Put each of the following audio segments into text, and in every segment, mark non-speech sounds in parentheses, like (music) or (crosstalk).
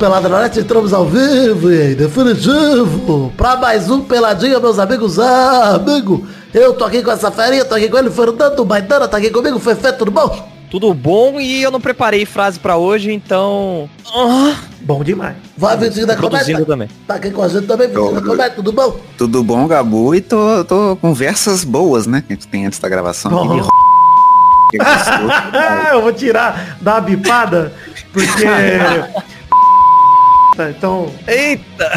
Pelada Norte, entramos ao vivo e definitivo pra mais um Peladinha, meus amigos. Ah, amigo, eu tô aqui com essa ferinha, tô aqui com ele, Fernando Baidana, tá aqui comigo, Fefe, tudo bom? Tudo bom e eu não preparei frase pra hoje, então... Ah, Bom demais. Vai, Vitinho da Comédia. também. Tá aqui com a gente também, Vitinho da Comédia, tudo bom? Tudo bom, Gabu? E tô, tô com conversas boas, né? Que a gente tem antes da gravação. Ah, (laughs) eu vou tirar, uma bipada, porque... (laughs) Tá, Então, Eita!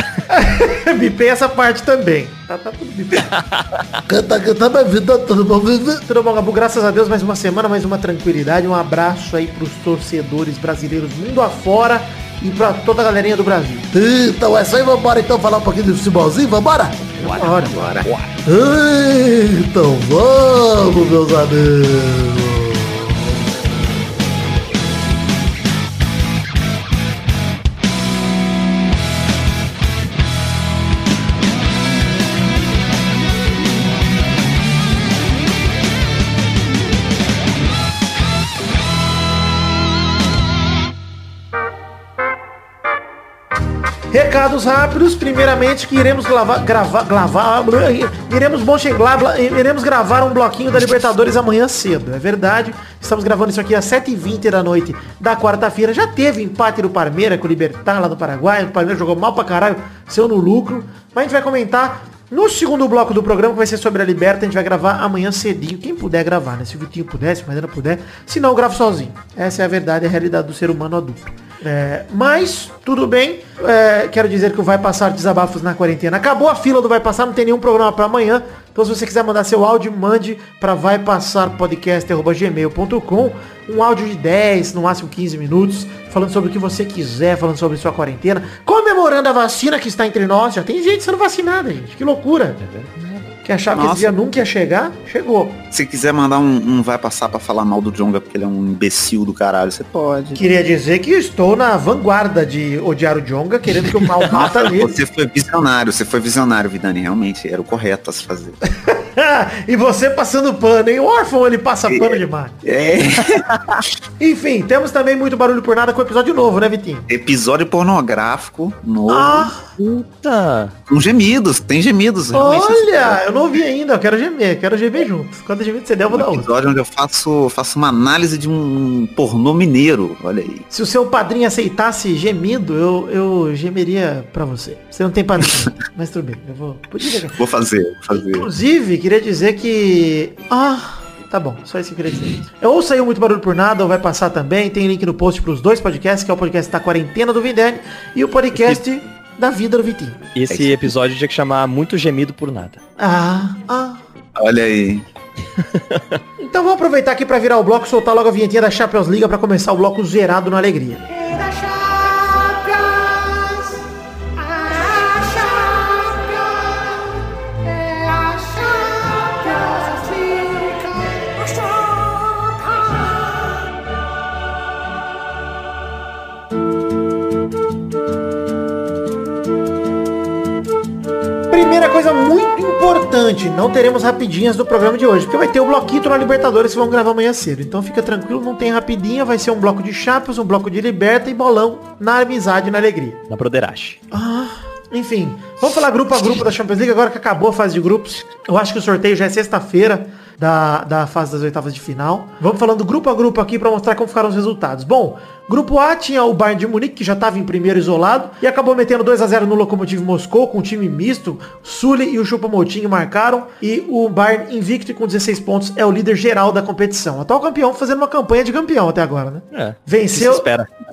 (laughs) bipei essa parte também. Tá, tá tudo bipado. (laughs) canta, canta, minha vida, tudo bom? Tudo bom, Gabu? Graças a Deus, mais uma semana, mais uma tranquilidade. Um abraço aí pros torcedores brasileiros mundo afora e pra toda a galerinha do Brasil. Então é isso aí, vambora então falar um pouquinho de futebolzinho, vambora? Bora, bora. Então vamos, meus amigos. Recados rápidos, primeiramente que iremos gravar, gravar, gravar iremos Mönchengladbach, iremos gravar um bloquinho da Libertadores amanhã cedo, é verdade. Estamos gravando isso aqui às 7h20 da noite da quarta-feira. Já teve empate do Parmeira com o Libertar lá no Paraguai. O Palmeiras jogou mal pra caralho, saiu no lucro. Mas a gente vai comentar no segundo bloco do programa, que vai ser sobre a Liberta, a gente vai gravar amanhã cedinho. Quem puder gravar, né? Se o Vitinho puder, se a Mariana puder. Se não, eu gravo sozinho. Essa é a verdade, a realidade do ser humano adulto. É, mas, tudo bem. É, quero dizer que o Vai Passar Desabafos na Quarentena acabou. A fila do Vai Passar, não tem nenhum programa para amanhã. Então, se você quiser mandar seu áudio, mande para vaipassarpodcast.gmail.com Um áudio de 10, no máximo 15 minutos, falando sobre o que você quiser, falando sobre sua quarentena, comemorando a vacina que está entre nós. Já tem gente sendo vacinada, gente. Que loucura. Que achava que Nossa. esse dia nunca ia chegar, chegou. Se quiser mandar um, um vai passar pra falar mal do Jonga porque ele é um imbecil do caralho, você pode. Queria dizer que estou na vanguarda de odiar o Jonga, querendo que o mal (laughs) mata ele. Você foi visionário, você foi visionário, Vidani. Realmente, era o correto a se fazer. (laughs) e você passando pano, hein? O órfão ele passa pano demais. É. (laughs) Enfim, temos também muito barulho por nada com o episódio novo, né, Vitinho? Episódio pornográfico novo. Ah, Puta! Com gemidos, tem gemidos. olha, eu não ouvi ainda, eu quero gemer, quero gemer junto. Quando gemer você der, eu vou Um dar outro. episódio onde eu faço, faço uma análise de um pornô mineiro. Olha aí. Se o seu padrinho aceitasse gemido, eu, eu gemeria pra você. Você não tem padrinho, (laughs) mas tudo bem, eu vou... Vou fazer, vou fazer. Inclusive, queria dizer que... Ah, tá bom, só isso que eu queria dizer. Ou saiu muito barulho por nada, ou vai passar também. Tem link no post pros dois podcasts, que é o podcast da quarentena do Vidani e o podcast da vida do Vitinho. Esse episódio tinha que chamar Muito Gemido por Nada. Ah, ah. Olha aí. (laughs) Então vamos aproveitar aqui pra virar o bloco e soltar logo a vinhetinha da Champions League pra começar o bloco zerado na alegria. da coisa muito importante, não teremos rapidinhas no programa de hoje, porque vai ter o bloquito na Libertadores que vão gravar amanhã cedo. Então fica tranquilo, não tem rapidinha, vai ser um bloco de Champions, um bloco de Liberta e bolão na amizade e na alegria. Na Broderache. Ah, enfim, vamos falar grupo a grupo da Champions League agora que acabou a fase de grupos. Eu acho que o sorteio já é sexta-feira da, da fase das oitavas de final. Vamos falando grupo a grupo aqui para mostrar como ficaram os resultados. Bom, grupo A tinha o Bayern de Munique, que já estava em primeiro isolado, e acabou metendo 2 a 0 no Lokomotiv Moscou, com um time misto. Sully e o Choupo-Moting marcaram, e o Bayern invicto e com 16 pontos é o líder geral da competição. Atual campeão fazendo uma campanha de campeão até agora, né? É. Venceu,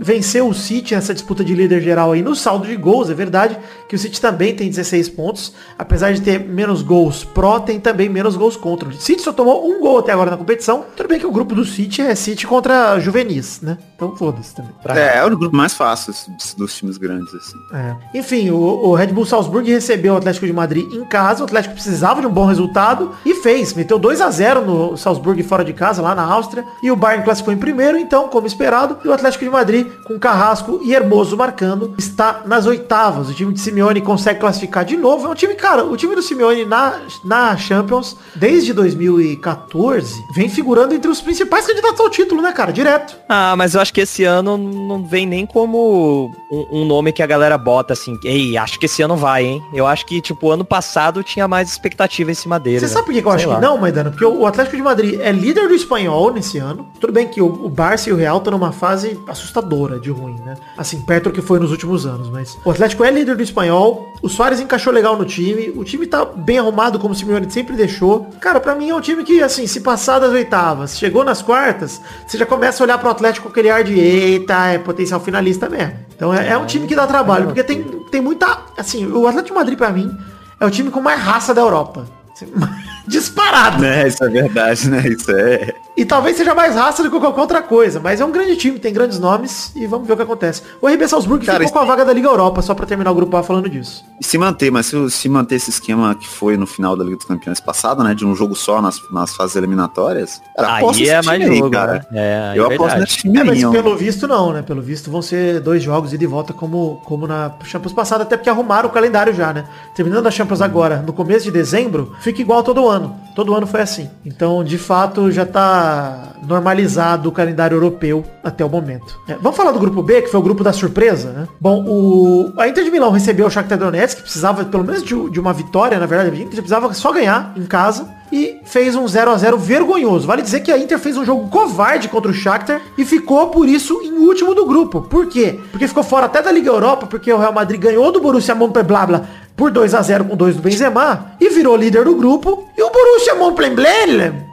venceu o City nessa disputa de líder geral aí no saldo de gols, é verdade que o City também tem 16 pontos, apesar de ter menos gols pró, tem também menos gols contra. O City só tomou um gol até agora na competição, tudo bem que o grupo do City é City contra Juvenis, né? Então foda-se também. Pra- É, é o grupo mais fácil dos, dos times grandes, assim. É. Enfim, o, o Red Bull Salzburg recebeu o Atlético de Madrid em casa. O Atlético precisava de um bom resultado e fez. Meteu 2 a 0 no Salzburg fora de casa, lá na Áustria. E o Bayern classificou em primeiro, então, como esperado. E o Atlético de Madrid, com Carrasco e Hermoso marcando, está nas oitavas. O time de Simeone consegue classificar de novo. É um time, cara, o time do Simeone na, na Champions, desde 2014, vem figurando entre os principais candidatos ao título, né, cara? Direto. Ah, mas eu acho acho que esse ano não vem nem como um, um nome que a galera bota assim, ei, acho que esse ano vai, hein? Eu acho que, tipo, ano passado tinha mais expectativa em cima dele. Você né? sabe por que eu acho Sei que lá. não, Maidana? Porque o Atlético de Madrid é líder do espanhol nesse ano. Tudo bem que o, o Barça e o Real estão numa fase assustadora de ruim, né? Assim, perto do que foi nos últimos anos. Mas o Atlético é líder do espanhol. O Soares encaixou legal no time. O time tá bem arrumado, como o Simeone sempre deixou. Cara, pra mim é um time que, assim, se passar das oitavas, chegou nas quartas, você já começa a olhar pro Atlético com aquele ar de eita, é potencial finalista mesmo. Então é, é um time que dá trabalho, porque tem, tem muita. Assim, o Atlético de Madrid, pra mim, é o time com mais raça da Europa. (laughs) Disparado. Né, isso é verdade, né? Isso é. E talvez seja mais raça do que qualquer outra coisa. Mas é um grande time, tem grandes nomes e vamos ver o que acontece. O RB Salzburg Cara, ficou isso- com a vaga da Liga Europa, só pra terminar o grupo A falando disso. E se manter, mas se, se manter esse esquema que foi no final da Liga dos Campeões passado, né? De um jogo só nas, nas fases eliminatórias. cara, aposto Aí é nesse mais time aí, jogo, cara. né? É, Eu é aposto verdade. nesse time É, mas pelo visto não, né? Pelo visto vão ser dois jogos e de volta como, como na Champions passada, até porque arrumaram o calendário já, né? Terminando a Champions agora, no começo de dezembro, fica igual todo ano. Todo ano foi assim. Então, de fato, já tá normalizado o calendário europeu até o momento. É, vamos falar do grupo B, que foi o grupo da surpresa, né? Bom, o, a Inter de Milão recebeu o Shakhtar Donetsk, que precisava pelo menos de, de uma vitória, na verdade, a Inter precisava só ganhar em casa e fez um 0 a 0 vergonhoso. Vale dizer que a Inter fez um jogo covarde contra o Shakhtar e ficou por isso em último do grupo. Por quê? Porque ficou fora até da Liga Europa, porque o Real Madrid ganhou do Borussia Mönchengladbach por 2 a 0 com dois do Benzema e virou líder do grupo. E o Borussia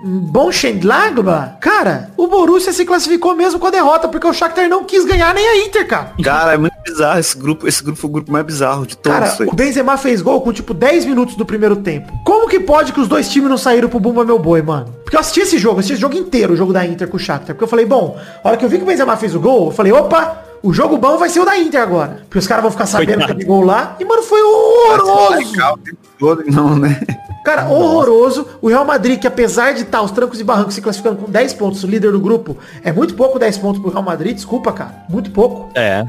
Mönchengladbach, cara, o Borussia se classificou mesmo com a derrota, porque o Shakhtar não quis ganhar nem a Inter, cara. Cara, é muito bizarro esse grupo. Esse grupo foi o grupo mais bizarro de todos. Cara, o Benzema fez gol com tipo 10 minutos do primeiro tempo. Como que pode que os dois times não saíram pro Bumba Meu Boi, mano? Porque eu assisti esse jogo, assisti esse jogo inteiro, o jogo da Inter com o Shakhtar. Porque eu falei, bom, a hora que eu vi que o Benzema fez o gol, eu falei, opa, o jogo bom vai ser o da Inter agora. Porque os caras vão ficar sabendo Coitado. que gol lá. E, mano, foi horroroso. Legal, o tempo todo, Não, né? Cara, horroroso. O Real Madrid, que apesar de estar os trancos e barrancos se classificando com 10 pontos, líder do grupo, é muito pouco 10 pontos pro Real Madrid, desculpa, cara. Muito pouco. É.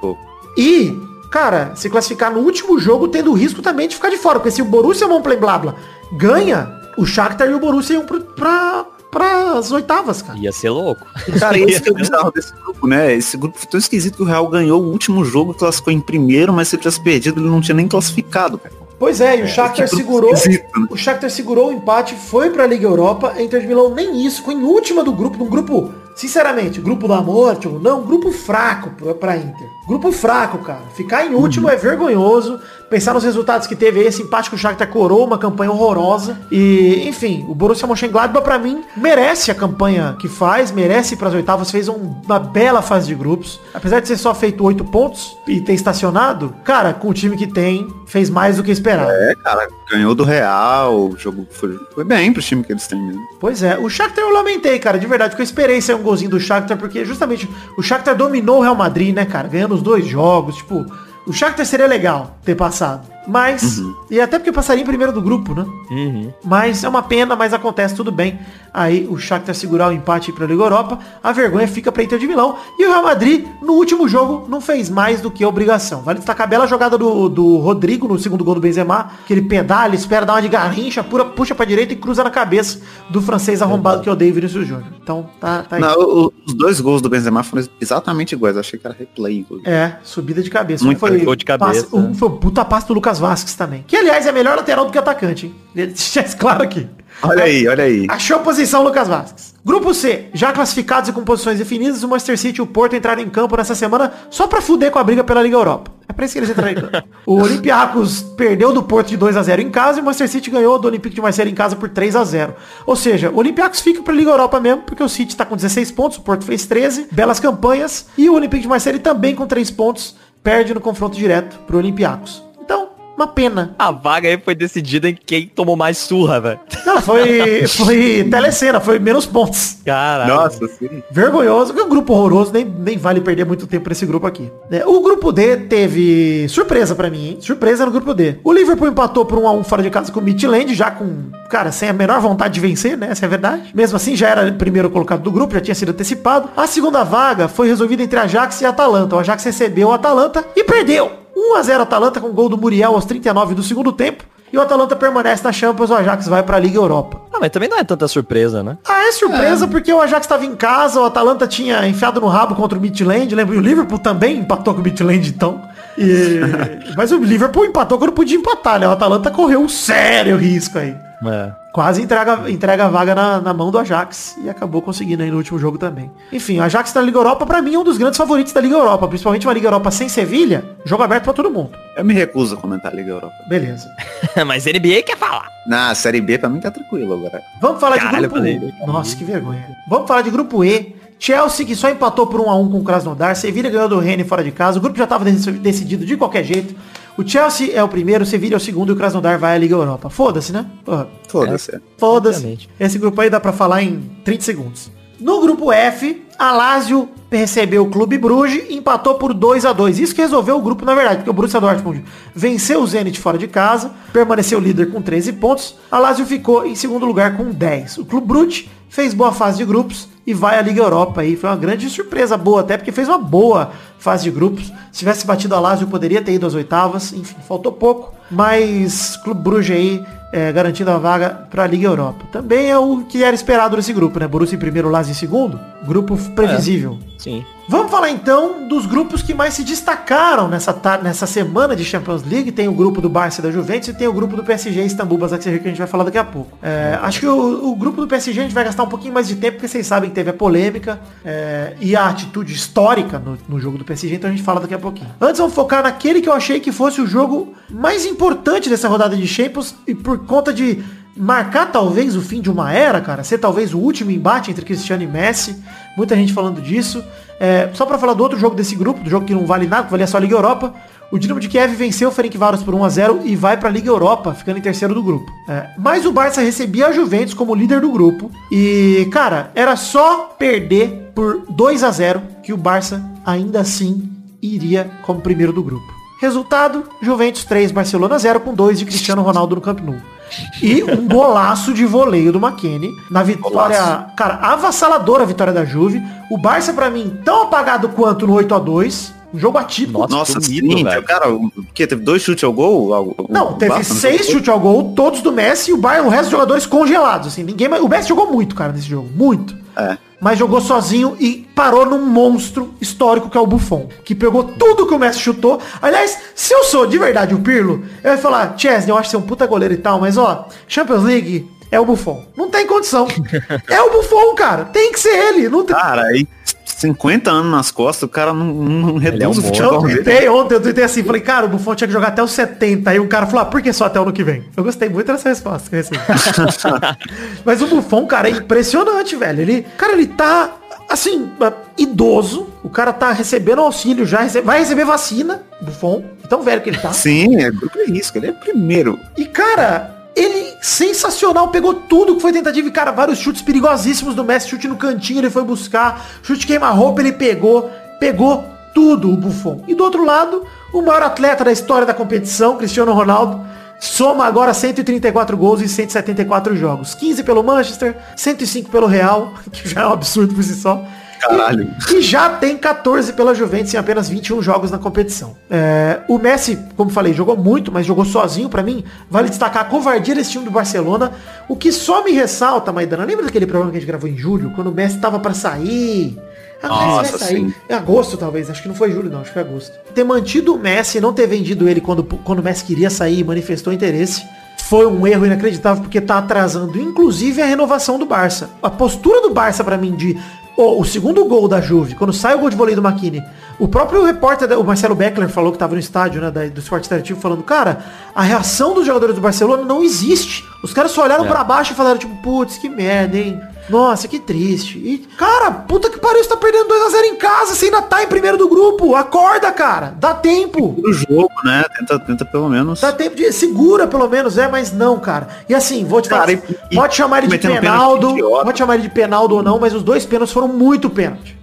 Pô, E, cara, se classificar no último jogo, tendo o risco também de ficar de fora. Porque se o Borussia Mönchengladbach ganha, o Shakhtar e o Borussia iam pra, pras oitavas, cara. Ia ser louco. Cara, (laughs) esse que é o bizarro desse grupo, né? Esse grupo foi tão esquisito que o Real ganhou o último jogo, classificou em primeiro, mas se ele tivesse perdido, ele não tinha nem classificado, cara. Pois é, e o Shakhtar que grupo segurou... né? O Shakhtar segurou o empate, foi pra Liga Europa, a Inter de Milão nem isso, ficou em última do grupo, num grupo, sinceramente, grupo da morte, ou não, grupo fraco pra, pra Inter. Grupo fraco, cara. Ficar em último é vergonhoso. Pensar nos resultados que teve aí, esse empate com o Shakhtar coroou uma campanha horrorosa. E, enfim, o Borussia Mönchengladbach, pra mim, merece a campanha que faz, merece ir pras oitavas, fez um- uma bela fase de grupos. Apesar de ser só feito oito pontos e ter estacionado, cara, com o time que tem, fez mais do que esperava. É, cara, ganhou do Real, o jogo foi, foi bem pro time que eles têm mesmo. Pois é, o Shakhtar eu lamentei, cara, de verdade, porque eu esperei ser um golzinho do Shakhtar, porque justamente o Shakhtar dominou o Real Madrid, né, cara, ganhando os dois jogos, tipo, o Shakhtar seria legal ter passado, mas, e até porque passaria em primeiro do grupo, né, Uhum. mas é uma pena, mas acontece tudo bem, aí o Shakhtar segurar o empate para a Liga Europa, a vergonha fica para Inter de Milão, e o Real Madrid, no último jogo, não fez mais do que obrigação, vale destacar a bela jogada do, do Rodrigo no segundo gol do Benzema, que ele pedala, espera dar uma de garrincha, pura, puxa pra direita e cruza na cabeça do francês arrombado que eu odeio Vinícius Júnior. Então, tá, tá aí. Não, o- os dois gols do Benzema foram exatamente iguais. Eu achei que era replay. inclusive. É, subida de cabeça. Muito um foi gol de cabeça. passe- um foi o puta passe do Lucas Vasquez também. Que, aliás, é melhor lateral do que atacante, hein? (laughs) Deixa isso claro aqui. Olha aí, olha aí. Achou posição Lucas Vasquez. Grupo C, já classificados e com posições definidas, o Manchester City e o Porto entraram em campo nessa semana só pra fuder com a briga pela Liga Europa. É pra isso que eles entraram em campo. (laughs) O Olympiacos perdeu do Porto de 2 a 0 em casa e o Manchester City ganhou do Olympique de Marseille em casa por 3 a 0 Ou seja, o Olympiacos fica pra Liga Europa mesmo, porque o City tá com 16 pontos, o Porto fez 13, belas campanhas, e o Olympique de Marseille também com 3 pontos, perde no confronto direto pro Olympiacos. Então, uma pena. A vaga aí foi decidida em quem tomou mais surra, velho. Não, foi, (laughs) foi telecena, foi menos pontos. Caralho. Nossa, sim. Vergonhoso, que é um grupo horroroso, nem, nem vale perder muito tempo nesse grupo aqui. É, o grupo D teve surpresa pra mim, hein? Surpresa no grupo D. O Liverpool empatou por 1 a 1 fora de casa com o Midland, já com, cara, sem a menor vontade de vencer, né? Essa é a verdade. Mesmo assim, já era primeiro colocado do grupo, já tinha sido antecipado. A segunda vaga foi resolvida entre Ajax e Atalanta. O Ajax recebeu o Atalanta e perdeu. 1 a 0 Atalanta com gol do Muriel aos 39 do segundo tempo. E o Atalanta permanece na Champions, o Ajax vai pra Liga Europa. Ah, mas também não é tanta surpresa, né? Ah, é surpresa porque o Ajax estava em casa, o Atalanta tinha enfiado no rabo contra o Midland, lembra? E o Liverpool também empatou com o Midland, então. E... (laughs) Mas o Liverpool empatou quando podia empatar, né? O Atalanta correu um sério risco aí. É. Quase entrega, entrega a vaga na, na mão do Ajax e acabou conseguindo aí no último jogo também. Enfim, o Ajax na Liga Europa, pra mim, é um dos grandes favoritos da Liga Europa. Principalmente uma Liga Europa sem Sevilha, jogo aberto pra todo mundo. Eu me recuso a comentar a Liga Europa. Beleza. (laughs) mas NBA quer falar. Na Série B, pra mim, tá tranquilo agora. Vamos falar Caralho, de grupo E. Nossa, que vergonha. Vamos falar de grupo E. Chelsea, que só empatou por 1 a 1 com o Krasnodar. Sevilha ganhou do Rennes fora de casa. O grupo já estava decidido de qualquer jeito. O Chelsea é o primeiro, o Sevilha é o segundo e o Krasnodar vai à Liga Europa. Foda-se, né? Foda-se. Foda-se. Obviamente. Esse grupo aí dá pra falar em 30 segundos. No grupo F, a Lazio recebeu o Clube Bruges e empatou por 2 a 2 Isso que resolveu o grupo, na verdade, porque o Borussia Dortmund venceu o Zenit fora de casa, permaneceu líder com 13 pontos. A Lazio ficou em segundo lugar com 10. O Clube Bruges fez boa fase de grupos e vai à Liga Europa aí. Foi uma grande surpresa boa, até porque fez uma boa fase de grupos. Se tivesse batido a Lazio, poderia ter ido às oitavas. Enfim, faltou pouco. Mas Clube Bruges aí é, garantindo a vaga para a Liga Europa. Também é o que era esperado nesse grupo, né? Borussia em primeiro, Lazio em segundo. Grupo previsível. Sim. Vamos falar então dos grupos que mais se destacaram nessa, nessa semana de Champions League. Tem o grupo do Barça e da Juventus e tem o grupo do PSG Istambul Basaksehir que a gente vai falar daqui a pouco. É, acho que o, o grupo do PSG a gente vai gastar um pouquinho mais de tempo porque vocês sabem que teve a polêmica é, e a atitude histórica no, no jogo do PSG, então a gente fala daqui a pouquinho. Antes vamos focar naquele que eu achei que fosse o jogo mais importante dessa rodada de Champions e por conta de marcar talvez o fim de uma era, cara, ser talvez o último embate entre Cristiano e Messi. Muita gente falando disso. É, só pra falar do outro jogo desse grupo, do jogo que não vale nada, que valia só a Liga Europa. O Dinamo de Kiev venceu o Ferencváros por 1 a 0 e vai pra Liga Europa, ficando em terceiro do grupo. É, mas o Barça recebia a Juventus como líder do grupo. E, cara, era só perder por 2 a 0 que o Barça ainda assim iria como primeiro do grupo. Resultado, Juventus 3, Barcelona 0 com 2 de Cristiano Ronaldo no Camp Nou. E um golaço de voleio do McKennie na vitória, cara, avassaladora a vitória da Juve. O Barça pra mim tão apagado quanto no 8 a 2, um jogo atípico. Nossa, Nossa, sim, velho. cara, o que? Teve dois chutes ao gol? Ao- Não, teve Barça seis chutes ao gol, todos do Messi e o Bayern, o resto dos jogadores congelados, assim, ninguém mais, o Messi jogou muito, cara, nesse jogo, muito. É. Mas jogou sozinho e parou num monstro histórico que é o Buffon, que pegou tudo que o Messi chutou. Aliás, se eu sou de verdade o Pirlo, eu ia falar, Chesney, eu acho que você é um puta goleiro e tal, mas ó, Champions League é o Buffon. Não tem condição. (laughs) é o Buffon, cara. Tem que ser ele. Não tem... Cara, aí 50 anos nas costas, o cara não, não reduz é um o Eu futebol dele. tuitei ontem, eu tuitei assim, falei, cara, o Buffon tinha que jogar até os 70. Aí um cara falou, ah, por que só até o ano que vem? Eu gostei muito dessa resposta que eu recebi. Mas o Buffon, cara, é impressionante, velho. Ele, cara, ele tá, assim, ah, idoso. O cara tá recebendo auxílio já, rece- vai receber vacina, Buffon. Tão velho que ele tá. Sim, é grupo de risco, ele é primeiro. E, cara, ele sensacional, pegou tudo que foi tentativa e, cara, vários chutes perigosíssimos do Messi, chute no cantinho, ele foi buscar, chute queima-roupa, ele pegou, pegou tudo o Buffon. E do outro lado, o maior atleta da história da competição, Cristiano Ronaldo, soma agora 134 gols em 174 jogos. 15 pelo Manchester, 105 pelo Real, (laughs) que já é um absurdo por si só. Caralho. E, e já tem 14 pela Juventus em apenas 21 jogos na competição. É, o Messi, como falei, jogou muito, mas jogou sozinho pra mim. Vale destacar a covardia desse time do Barcelona. O que só me ressalta, Maidana, lembra daquele programa que a gente gravou em julho? Quando o Messi tava pra sair? Ah, Messi vai Nossa, sair. sim. Em agosto, talvez. Acho que não foi julho, não. Acho que foi agosto. Ter mantido o Messi e não ter vendido ele quando, quando o Messi queria sair e manifestou interesse. Foi um erro inacreditável porque tá atrasando, inclusive, a renovação do Barça. A postura do Barça, pra mim, de Ô, o segundo gol da Juve, quando sai o gol de voleio do Makini, o próprio repórter, o Marcelo Beckler, falou que tava no estádio, né, da- do esporte interativo, falando, cara, a reação dos jogadores do Barcelona não existe. Os caras só olharam É. pra baixo e falaram, tipo, putz, que merda, hein? Nossa, que triste. E, cara, puta que pariu, você tá perdendo 2x0 em casa, você ainda tá em primeiro do grupo. Acorda, cara. Dá tempo. O jogo, né? Tenta, tenta pelo menos. Dá tempo de. Segura pelo menos, é, mas não, cara. E assim, vou te falar. Cara, e- pode chamar ele de penaldo. Pode chamar ele de penaldo ou não, mas os dois pênaltis foram muito pênalti.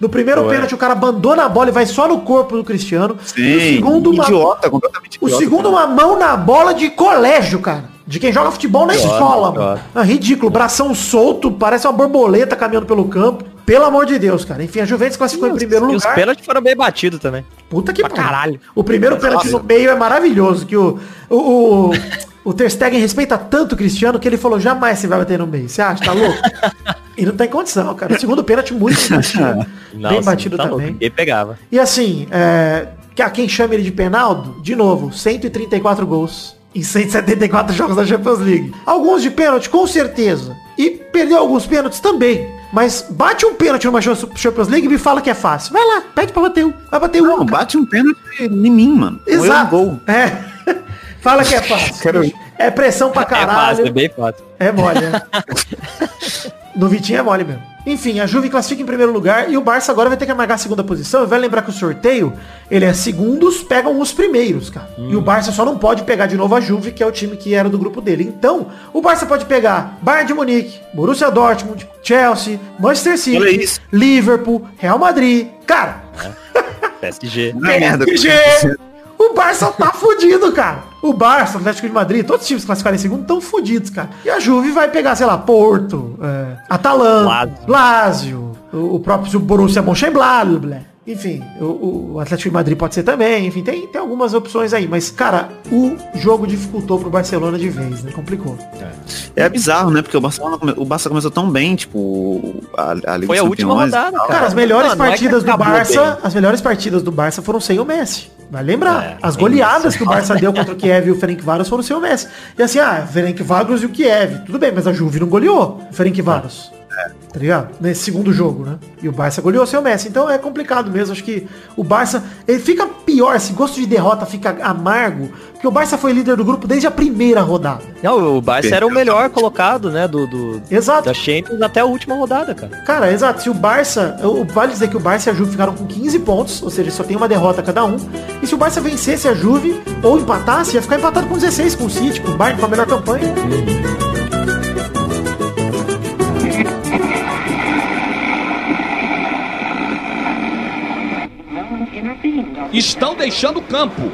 No primeiro Ué. pênalti, o cara abandona a bola e vai só no corpo do Cristiano. Sim, E o segundo, uma, idiota, completamente o idiota. segundo, uma mão na bola de colégio, cara. De quem joga futebol na Idiota, escola, mano. idiota. É ridículo. Bração solto, parece uma borboleta caminhando pelo campo. Pelo amor de Deus, cara. Enfim, a Juventus classificou em primeiro E os lugar. pênaltis foram bem batidos também. Puta que Pra pariu. caralho. O primeiro pênalti no meio é maravilhoso, que o, o, o, O Ter Stegen respeita tanto o Cristiano que ele falou, jamais você vai bater no meio. Você acha? Tá louco? (laughs) e não tem condição, cara. O segundo pênalti muito (laughs) batido. bem batido tá louco, também. Ninguém pegava. E assim, é, que a quem chama ele de Penaldo, de novo, 134 gols em 174 jogos da Champions League. Alguns de pênalti, com certeza. E perdeu alguns pênaltis também. Mas bate um pênalti numa Champions League e me fala que é fácil. Vai lá, pede pra bater um. Vai bater um. Não, cara. bate um pênalti em mim, mano. Ou Exato. gol. É. (laughs) Fala que é fácil. Quero. É pressão pra É fácil, é caralho. bem fácil. É mole, né? (laughs) No Vitinho é mole mesmo. Enfim, a Juve classifica em primeiro lugar e o Barça agora vai ter que amargar a segunda posição. E vai lembrar que o sorteio, ele é segundos, pegam os primeiros, cara. E o Barça só não pode pegar de novo a Juve, que é o time que era do grupo dele. Então, o Barça pode pegar Bayern de Munique, Borussia Dortmund, Chelsea, Manchester City. Liverpool, Real Madrid. Cara, (laughs) PSG. Uma merda. PSG. O Barça tá (laughs) fudido, cara. O Barça, o Atlético de Madrid, todos os times que classificaram em segundo estão fudidos, cara. E a Juve vai pegar, sei lá, Porto, é, Atalanta, Lazio. O, o próprio Borussia Mönchengladbach. Enfim, o, o Atlético de Madrid pode ser também. Enfim, tem, tem algumas opções aí. Mas, cara, o jogo dificultou pro Barcelona de vez, né? Complicou. É bizarro, né? Porque o Barcelona, come- o Barça começou tão bem, tipo, a, a Liga Foi a dos última Campeões rodada, tal. Cara, as melhores Não, não é partidas do Barça, bem. as melhores partidas do Barça foram sem o Messi. Vai lembrar. É, as goleadas isso. que o Barça deu contra o Kiev e o Ferencváros foram sem o Messi. E assim, ah, Ferencváros e o Kiev. Tudo bem, mas a Juve não goleou o Ferencváros. Tá ligado? Nesse segundo jogo, né? E o Barça goleou o Messi. Então é complicado mesmo. Acho que o Barça, ele fica pior, esse gosto de derrota fica amargo, porque o Barça foi líder do grupo desde a primeira rodada. Não, o Barça era o melhor colocado, né, do, do Exato. da Champions até a última rodada, cara. Cara, exato. Se o Barça. o- Vale dizer que o Barça e a Juve ficaram com 15 pontos, ou seja, só tem uma derrota cada um. E se o Barça vencesse a Juve ou empatasse, ia ficar empatado com 16 com o City, com o Bayern, com a melhor campanha. Estão deixando o campo.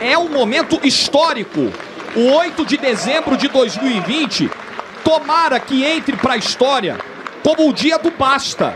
É um momento histórico. O 8 de dezembro de 2020, tomara que entre para a história como o dia do basta.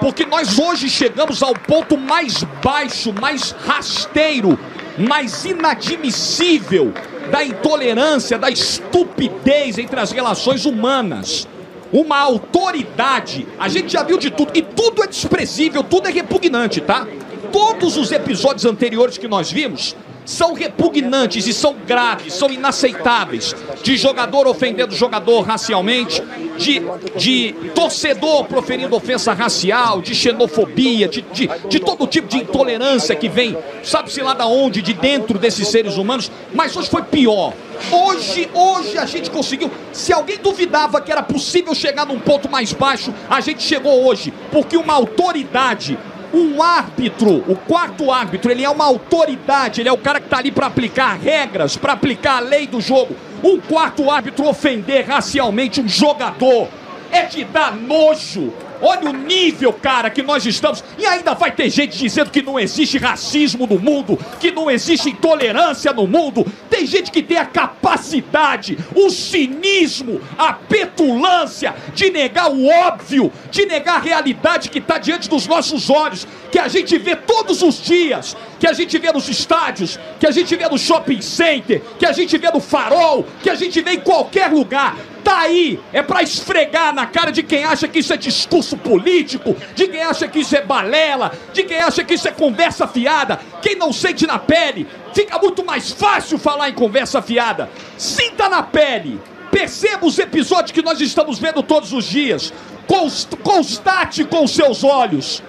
Porque nós hoje chegamos ao ponto mais baixo, mais rasteiro, mais inadmissível da intolerância, da estupidez entre as relações humanas. Uma autoridade, a gente já viu de tudo, e tudo é desprezível, tudo é repugnante, tá? Todos os episódios anteriores que nós vimos são repugnantes e são graves, são inaceitáveis. De jogador ofendendo jogador racialmente, de, de torcedor proferindo ofensa racial, de xenofobia, de, de, de todo tipo de intolerância que vem, sabe-se lá da onde, de dentro desses seres humanos. Mas hoje foi pior. Hoje, hoje a gente conseguiu. Se alguém duvidava que era possível chegar num ponto mais baixo, a gente chegou hoje. Porque uma autoridade um árbitro, o quarto árbitro, ele é uma autoridade, ele é o cara que está ali para aplicar regras, para aplicar a lei do jogo. Um quarto árbitro ofender racialmente um jogador é de dar nojo. Olha o nível, cara, que nós estamos. E ainda vai ter gente dizendo que não existe racismo no mundo, que não existe intolerância no mundo. Tem gente que tem a capacidade, o cinismo, a petulância de negar o óbvio, de negar a realidade que está diante dos nossos olhos, que a gente vê todos os dias, que a gente vê nos estádios, que a gente vê no shopping center, que a gente vê no farol, que a gente vê em qualquer lugar. Aí, é pra esfregar na cara de quem acha que isso é discurso político, de quem acha que isso é balela, de quem acha que isso é conversa fiada. Quem não sente na pele, fica muito mais fácil falar em conversa fiada. Sinta na pele, perceba os episódios que nós estamos vendo todos os dias. Const- Constate com seus olhos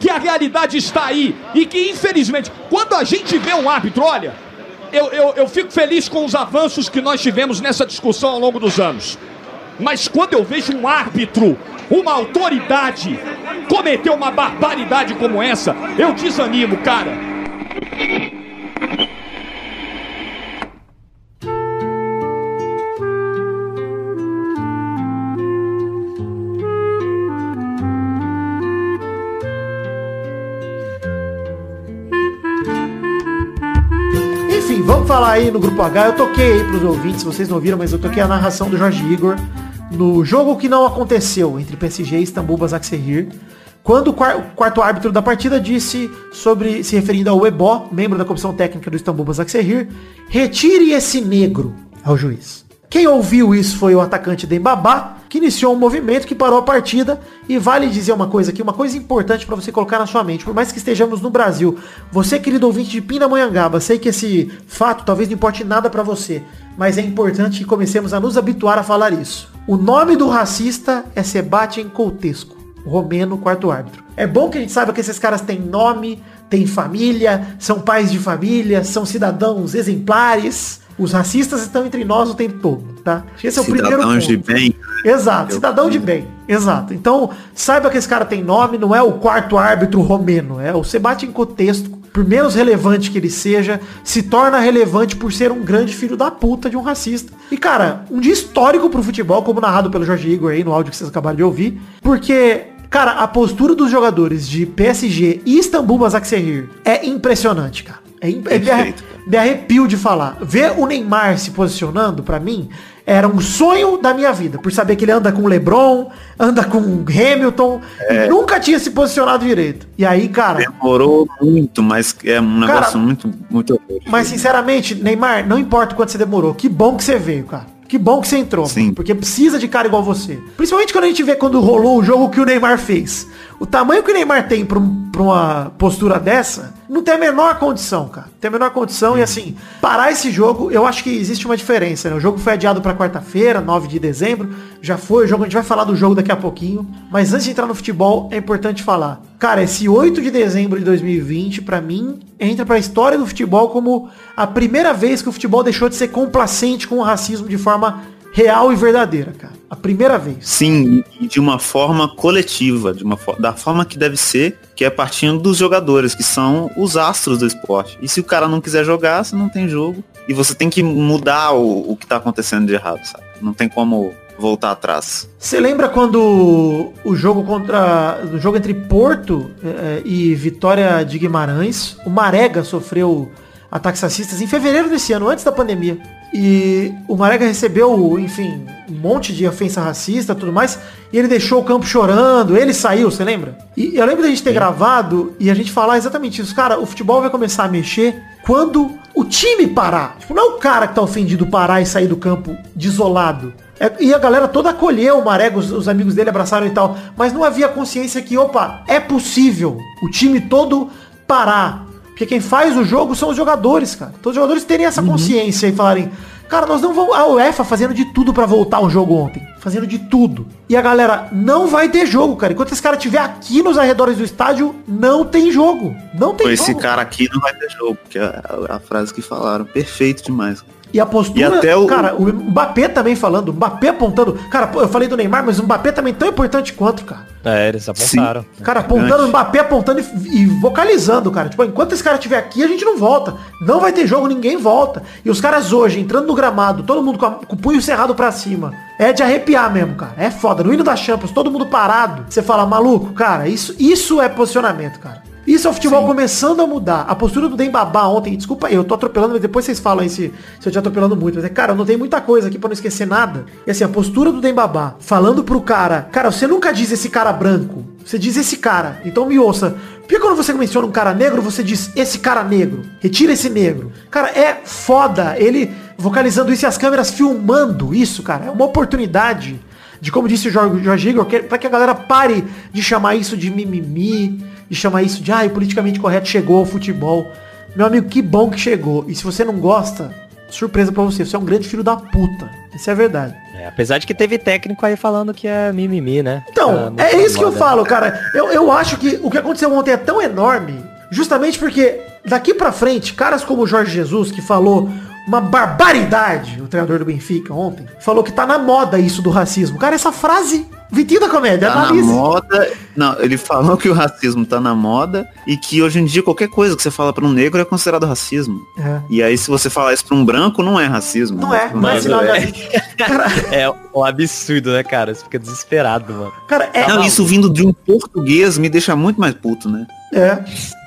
que a realidade está aí e que, infelizmente, quando a gente vê um árbitro, olha, eu, eu, eu fico feliz com os avanços que nós tivemos nessa discussão ao longo dos anos. Mas quando eu vejo um árbitro, uma autoridade, cometer uma barbaridade como essa, eu desanimo, cara. Falar aí no Grupo H. Eu toquei aí pros ouvintes, vocês não ouviram, mas eu toquei a narração do Jorge Igor no jogo que não aconteceu entre PSG e Istambul Basaksehir. Quando o quar- o quarto árbitro da partida disse sobre, se referindo ao Ebó, membro da comissão técnica do Istambul Basaksehir, retire esse negro. é o juiz. Quem ouviu isso foi o atacante Dembabá, que iniciou um movimento que parou a partida. E vale dizer uma coisa aqui, uma coisa importante para você colocar na sua mente. Por mais que estejamos no Brasil, você, querido ouvinte de Pindamonhangaba, sei que esse fato talvez não importe nada para você, mas é importante que comecemos a nos habituar a falar isso. O nome do racista é Sebastian Coutesco, romeno, quarto árbitro. É bom que a gente saiba que esses caras têm nome, têm família, são pais de família, são cidadãos exemplares. Os racistas estão entre nós o tempo todo, tá? Esse é o primeiro Cidadãos ponto. de bem. Exato, Eu- cidadão de bem. Exato. Então, saiba que esse cara tem nome, não é o quarto árbitro romeno, é o Sebastian Cotesto. Por menos relevante que ele seja, se torna relevante por ser um grande filho da puta de um racista. E, cara, um dia histórico pro futebol, como narrado pelo Jorge Igor aí no áudio que vocês acabaram de ouvir. Porque, cara, a postura dos jogadores de PSG e Istambul Basaksehir é impressionante, cara. É, é, me arrepio de falar. Ver o Neymar se posicionando, pra mim, era um sonho da minha vida. Por saber que ele anda com o LeBron, anda com o Hamilton. É. e nunca tinha se posicionado direito. E aí, cara, Demorou muito, mas é um Cara, negócio muito, muito. mas sinceramente, Neymar, não importa o quanto você demorou. Que bom que você veio, cara. Que bom que você entrou. Sim. Porque precisa de cara igual você. Principalmente quando a gente vê quando rolou o jogo que o Neymar fez. O tamanho que o Neymar tem pra, um- pra uma postura dessa, não tem a menor condição, cara. Tem a menor condição. E assim, parar esse jogo, eu acho que existe uma diferença. Né? O jogo foi adiado pra quarta-feira, 9 de dezembro. Já foi o jogo, a gente vai falar do jogo daqui a pouquinho. Mas antes de entrar no futebol, é importante falar. Cara, esse 8 de dezembro de 2020, pra mim, entra pra história do futebol como a primeira vez que o futebol deixou de ser complacente com o racismo de forma real e verdadeira, cara. A primeira vez. Sim, e de uma forma coletiva, de uma da forma que deve ser, que é partindo dos jogadores, que são os astros do esporte. E se o cara não quiser jogar, você não tem jogo. E você tem que mudar o, o que tá acontecendo de errado, sabe? Não tem como voltar atrás. Você lembra quando o jogo contra. O jogo entre Porto eh, e Vitória de Guimarães, o Marega sofreu ataques racistas em fevereiro desse ano, antes da pandemia. E o Marega recebeu, enfim, um monte de ofensa racista e tudo mais. E ele deixou o campo chorando, ele saiu, você lembra? E eu lembro da gente ter gravado e a gente falar exatamente isso. Cara, o futebol vai começar a mexer quando o time parar. Tipo, não é o cara que tá ofendido parar e sair do campo desolado. É, e a galera toda acolheu o Marega, os, os amigos dele abraçaram e tal. Mas não havia consciência que, opa, é possível o time todo parar. Porque quem faz o jogo são os jogadores, cara. Então os jogadores terem essa consciência e falarem, cara, nós não vamos. A UEFA fazendo de tudo pra voltar o jogo ontem. Fazendo de tudo. E a galera, não vai ter jogo, cara. Enquanto esse cara estiver aqui nos arredores do estádio, não tem jogo. Não tem jogo. esse cara aqui não vai ter jogo, que é a, a frase que falaram. Perfeito demais. E a postura, E até o- cara, o Mbappé também falando, o Mbappé apontando. Cara, pô, eu falei do Neymar, mas o Mbappé também é tão importante quanto, cara. É, eles apontaram. Cara, apontando o Mbappé, apontando e, e vocalizando, cara. Tipo, enquanto esse cara estiver aqui, a gente não volta. Não vai ter jogo, ninguém volta. E os caras hoje, entrando no gramado, todo mundo com, a- com o punho cerrado pra cima. É de arrepiar mesmo, cara. É foda. No hino da Champions, todo mundo parado. Você fala, maluco, cara, isso, isso é posicionamento, cara. Isso é o futebol começando a mudar. A postura do Dembabá ontem, desculpa aí, eu tô atropelando, mas depois vocês falam aí se, se eu tô atropelando muito. Mas é, cara, eu não tenho muita coisa aqui pra não esquecer nada. E assim, a postura do Dembabá, falando pro cara, cara, você nunca diz esse cara branco. Você diz esse cara. Então me ouça. Por que quando você menciona um cara negro, você diz esse cara negro? Retira esse negro. Cara, é foda ele vocalizando isso e as câmeras filmando isso, cara. É uma oportunidade de, como disse o Jorge, Igor, pra que a galera pare de chamar isso de mimimi, de chamar isso de, ai, o politicamente correto chegou ao futebol. Meu amigo, que bom que chegou. E se você não gosta, surpresa pra você, você é um grande filho da puta. Isso é verdade. É, apesar de que teve técnico aí falando que é mimimi, né? Então, é muito isso que eu moda. falo, cara. Eu, eu acho que o que aconteceu ontem é tão enorme, justamente porque daqui pra frente, caras como o Jorge Jesus, que falou uma barbaridade, o treinador do Benfica ontem, falou que tá na moda isso do racismo. Cara, essa frase, Vitinho da Comédia, Tá na analise. moda. Não, ele falou que o racismo tá na moda e que hoje em dia qualquer coisa que você fala para um negro é considerado racismo. É. E aí se você falar isso para um branco, não é racismo. Não é, não é Mas sinal de é. Cara, (laughs) É um absurdo, né, cara? Você fica desesperado, mano. cara, é, Não, isso vindo de um português me deixa muito mais puto, né? É.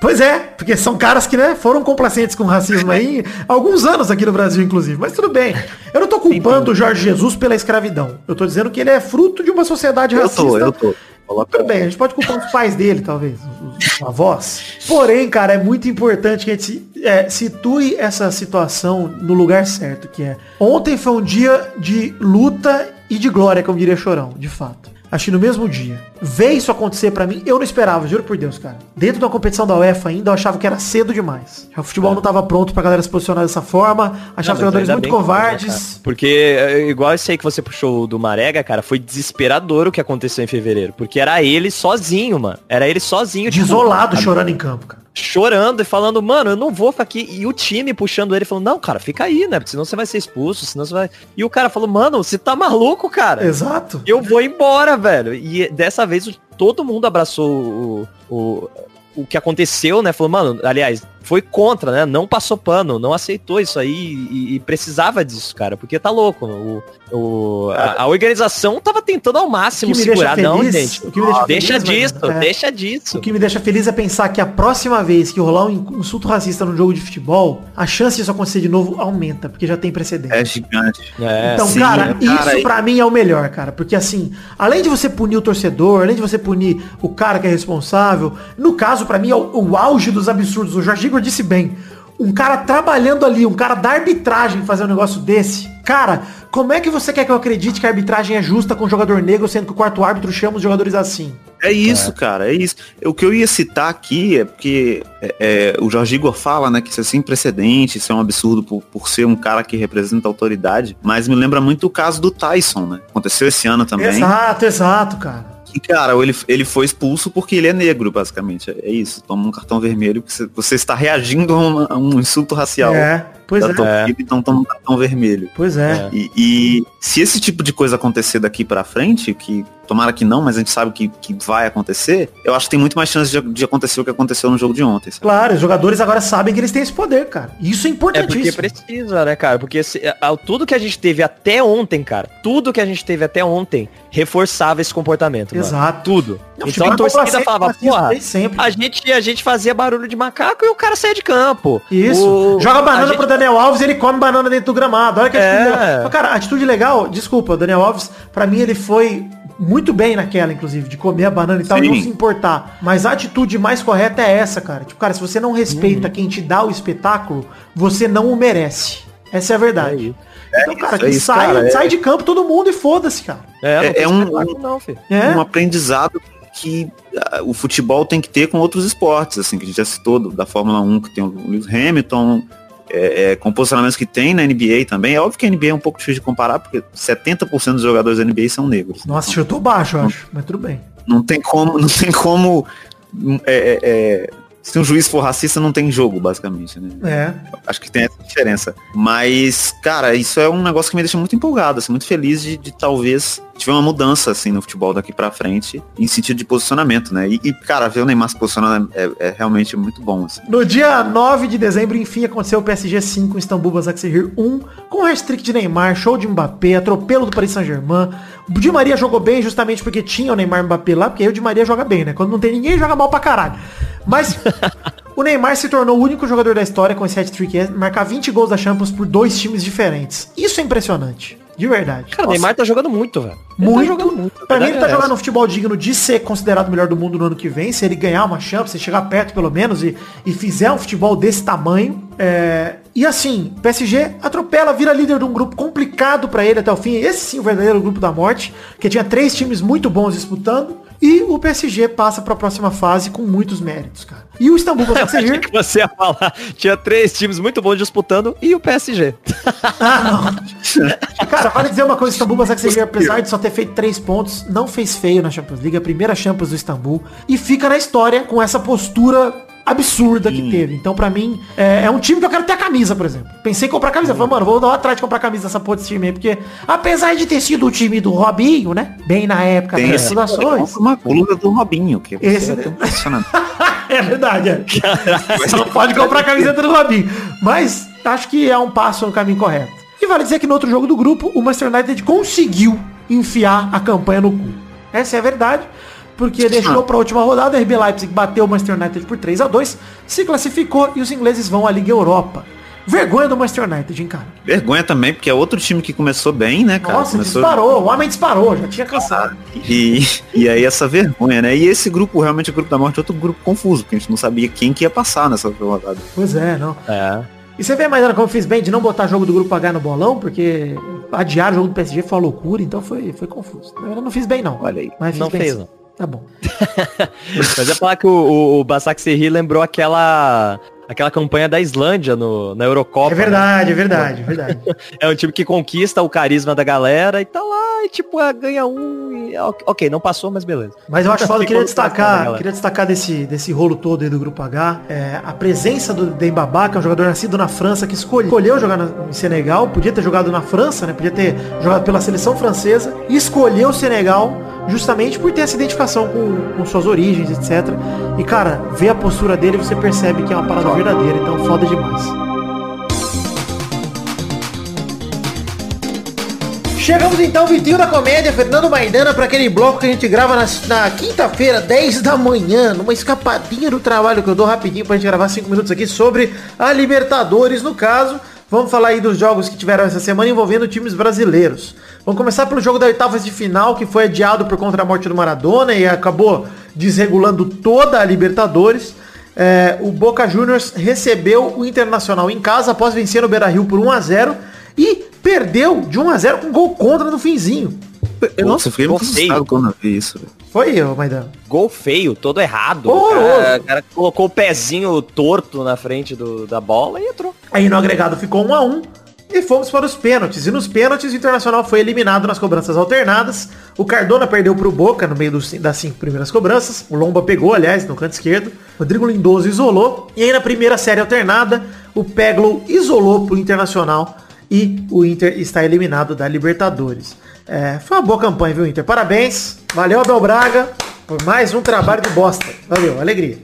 Pois é, porque são caras que, né, foram complacentes com o racismo aí há (laughs) alguns anos aqui no Brasil, inclusive. Mas tudo bem. Eu não tô culpando o Jorge Jesus pela escravidão. Eu tô dizendo que ele é fruto de uma sociedade Eu racista. tô, eu tô. Coloca Tudo bem, a gente pode culpar os pais dele, talvez, os, avós. Porém, cara, é muito importante que a gente se- é, situe essa situação no lugar certo, que é. Ontem foi um dia de luta e de glória, como diria Chorão, de fato. Que no mesmo dia. Ver isso acontecer pra mim, eu não esperava, juro por Deus, cara. Dentro da competição da UEFA ainda, eu achava que era cedo demais. O futebol não tava pronto pra galera se posicionar dessa forma. Achava Não, jogadores muito né, covardes. Porque, é, igual esse aí que você puxou do Marega, cara, foi desesperador o que aconteceu em fevereiro. Porque era ele sozinho, mano. Era ele sozinho. tipo, Desolado, chorando em campo, cara. Chorando e falando, mano, eu não vou ficar aqui. E o time puxando ele, falando, não, cara, fica aí, né? Porque senão você vai ser expulso, senão você vai. E o cara falou, mano, você tá maluco, cara? Exato. Eu vou embora, velho. E dessa vez todo mundo abraçou o, o, o que aconteceu, né? Falou, mano, aliás, foi contra, né? Não passou pano, não aceitou isso aí e, e precisava disso, cara, porque tá louco. O, o, a, a organização tava tentando ao máximo O que me deixa segurar. Não, feliz- gente. o que me deixa deixa feliz, disso, é- deixa disso. O que me deixa feliz é pensar que a próxima vez que rolar um insulto racista no jogo de futebol, a chance disso acontecer de novo aumenta, porque já tem precedente. É gigante. É, então, sim, cara, é, cara, isso pra mim é o melhor, cara. Porque assim, além de você punir o torcedor, além de você punir o cara que é responsável, no caso, pra mim, é o, o auge dos absurdos. O Jorge Igor disse bem. Um cara trabalhando ali, um cara da arbitragem fazer um negócio desse. Cara, como é que você quer que eu acredite que a arbitragem é justa com o jogador negro, sendo que o quarto árbitro chama os jogadores assim? É isso, cara, é isso. O que eu ia citar aqui é porque é, é, o Jorge Igor fala, né, que isso é sem precedente, isso é um absurdo por, por ser um cara que representa a autoridade, mas me lembra muito o caso do Tyson, né? Aconteceu esse ano também. Exato, exato, cara. E, cara, ele, ele foi expulso porque ele é negro, basicamente. É isso, toma um cartão vermelho você, você está reagindo a, a um insulto racial. É, pois da é. torcida, então toma um cartão vermelho. Pois é. E, e se esse tipo de coisa acontecer daqui pra frente, que tomara que não, mas a gente sabe que, que vai acontecer, eu acho que tem muito mais chance de, de acontecer o que aconteceu no jogo de ontem. sabe? Claro, os jogadores agora sabem que eles têm esse poder, cara. Isso é É porque importantíssimo. precisa, né, cara? Porque se- a- tudo que a gente teve até ontem, cara, tudo que a gente teve até ontem reforçava esse comportamento, mano. Exato. Tudo. Não, então a torcida falava, porra, a gente, a gente fazia barulho de macaco e o cara saía de campo. Isso. O- Joga banana gente- pro Daniel Alves, ele come banana dentro do gramado. Olha que É. legal. Cara, a atitude legal, desculpa, o Daniel Alves, pra mim ele foi muito bem naquela, inclusive, de comer a banana e tal, e não Sim. se importar. Mas a atitude mais correta é essa, cara. Tipo, cara, se você não respeita Uhum. quem te dá o espetáculo, você não o merece. Essa é a verdade. isso. então, cara, isso, que é isso, sai, cara, é- sai de campo todo mundo e foda-se, cara. É, não É- é um- não, filho. É. Um aprendizado que ah, o futebol tem que ter com outros esportes, assim, que a gente já citou, da Fórmula 1, que tem o Lewis Hamilton, é, é, com posicionamentos que tem na NBA também. É óbvio que a NBA é um pouco difícil de comparar, porque 70% dos jogadores da NBA são negros. Nossa, chutou baixo, acho. Mas tudo bem. não tem como, não tem como. é, é, é, se um juiz for racista, não tem jogo, basicamente, né? É. Acho que tem essa diferença. Mas, cara, isso é um negócio que me deixa muito empolgado, assim, muito feliz de, de talvez tiver uma mudança, assim, no futebol daqui pra frente, em sentido de posicionamento, né? E, e, cara, ver o Neymar se posicionando é, é realmente muito bom, assim. No dia 9 de dezembro, enfim, aconteceu o PSG 5, Istambul Basaksehir 1, com hat-trick de Neymar, show de Mbappé, atropelo do Paris Saint-Germain. O Di Maria jogou bem justamente porque tinha o Neymar e o Mbappé lá, porque aí o Di Maria joga bem, né? Quando não tem ninguém, joga mal pra caralho. Mas (laughs) o Neymar se tornou o único jogador da história com esse hat-trick, é marcar 20 gols da Champions por dois times diferentes. Isso é impressionante. De verdade. Cara, o. Neymar tá jogando muito, velho. Ele Muito. Tá jogando muito. Pra mim, ele tá é jogando um futebol digno de ser considerado o melhor do mundo no ano que vem. Se ele ganhar uma chance, se chegar perto pelo menos e, e fizer um futebol desse tamanho. é, E assim, PSG atropela, vira líder de um grupo complicado pra ele até o fim. Esse sim, o verdadeiro grupo da morte, que tinha três times muito bons disputando. E o PSG passa pra próxima fase com muitos méritos, cara. E o Istambul (laughs) Basaksehir... que você ia falar. Tinha três times muito bons disputando e o PSG. (laughs) Ah, não. Cara, vale dizer uma coisa, o Istambul Basaksehir, apesar de só ter feito três pontos, não fez feio na Champions League, a primeira Champions do Istambul, e fica na história com essa postura absurda que teve. Então, pra mim, é, é um time que eu quero ter a camisa, por exemplo. Pensei em comprar a camisa. Falei, mano, vou dar uma atrás de comprar a camisa dessa porra desse time aí, porque apesar de ter sido o time do Robinho, né? Bem na época Tem das esse fundações. uma coluna do Robinho, que Esse- um posicionamento. (laughs) é verdade, é. Não pode comprar a camiseta do Robinho. Mas acho que é um passo no caminho correto. E vale dizer que no outro jogo do grupo, o Manchester United conseguiu enfiar a campanha no cu. Essa é a verdade. Porque deixou para a última rodada, o RB Leipzig bateu o Manchester United por 3 a 2 se classificou e os ingleses vão à Liga Europa. Vergonha do Manchester United, hein, cara. Vergonha também, porque é outro time que começou bem, né, cara? Nossa, começou... disparou. O homem disparou, já tinha cansado. E, e aí essa vergonha, né? E esse grupo, realmente, o grupo da morte, é outro grupo confuso, porque a gente não sabia quem que ia passar nessa rodada. Pois é, não. É. E você vê, Maidana, como eu fiz bem de não botar jogo do grupo H no bolão, porque adiar o jogo do PSG foi uma loucura, então foi, foi confuso. Eu não fiz bem, não. Olha aí. Mas fiz Não bem, fez, não. Tá bom. (laughs) Mas é falar que o, o, o Basak Serri lembrou aquela aquela campanha da Islândia no, na Eurocopa. É verdade, é verdade, é verdade. né? (laughs) É um time que conquista o carisma da galera e tá lá e tipo, ah, ganha um e ok, não passou, mas beleza. Mas eu acho foda, eu queria destacar, queria destacar desse, desse rolo todo aí do Grupo H, é, a presença do Dembabá, que é um jogador nascido na França, que escolheu, escolheu jogar na, em Senegal, podia ter jogado na França, né, podia ter jogado pela seleção francesa, e escolheu o Senegal justamente por ter essa identificação com, com suas origens, etc. E, cara, ver a postura dele, você percebe que é uma parada verdadeira, então foda demais. Chegamos então, Vitinho da Comédia, Fernando Maidana, para aquele bloco que a gente grava na, na quinta-feira, 10 da manhã, numa escapadinha do trabalho que eu dou rapidinho pra gente gravar 5 minutos aqui sobre a Libertadores, no caso. Vamos falar aí dos jogos que tiveram essa semana envolvendo times brasileiros. Vamos começar pelo jogo da oitavas de final, que foi adiado por conta da morte do Maradona e acabou desregulando toda a Libertadores. É, o Boca Juniors recebeu o Internacional em casa após vencer no Beira-Rio por 1 a 0 e perdeu de 1 a 0 com gol contra no finzinho. Eu, nossa, eu fiquei muito assustado quando eu vi isso. velho. Foi eu, Maidana. Gol feio, todo errado. Horroroso. O cara, o cara colocou o pezinho torto na frente do, da bola e entrou. Aí no agregado ficou 1 a 1 e fomos para os pênaltis. E nos pênaltis o Internacional foi eliminado nas cobranças alternadas. O Cardona perdeu para o Boca no meio dos- das cinco primeiras cobranças. O Lomba pegou, aliás, no canto esquerdo. Rodrigo Lindoso isolou. E aí na primeira série alternada, o Peglow isolou para o Internacional. E o Inter está eliminado da Libertadores. É, foi uma boa campanha, viu, Inter? Parabéns. Valeu, Abel Braga, por mais um trabalho de bosta. Valeu, alegria.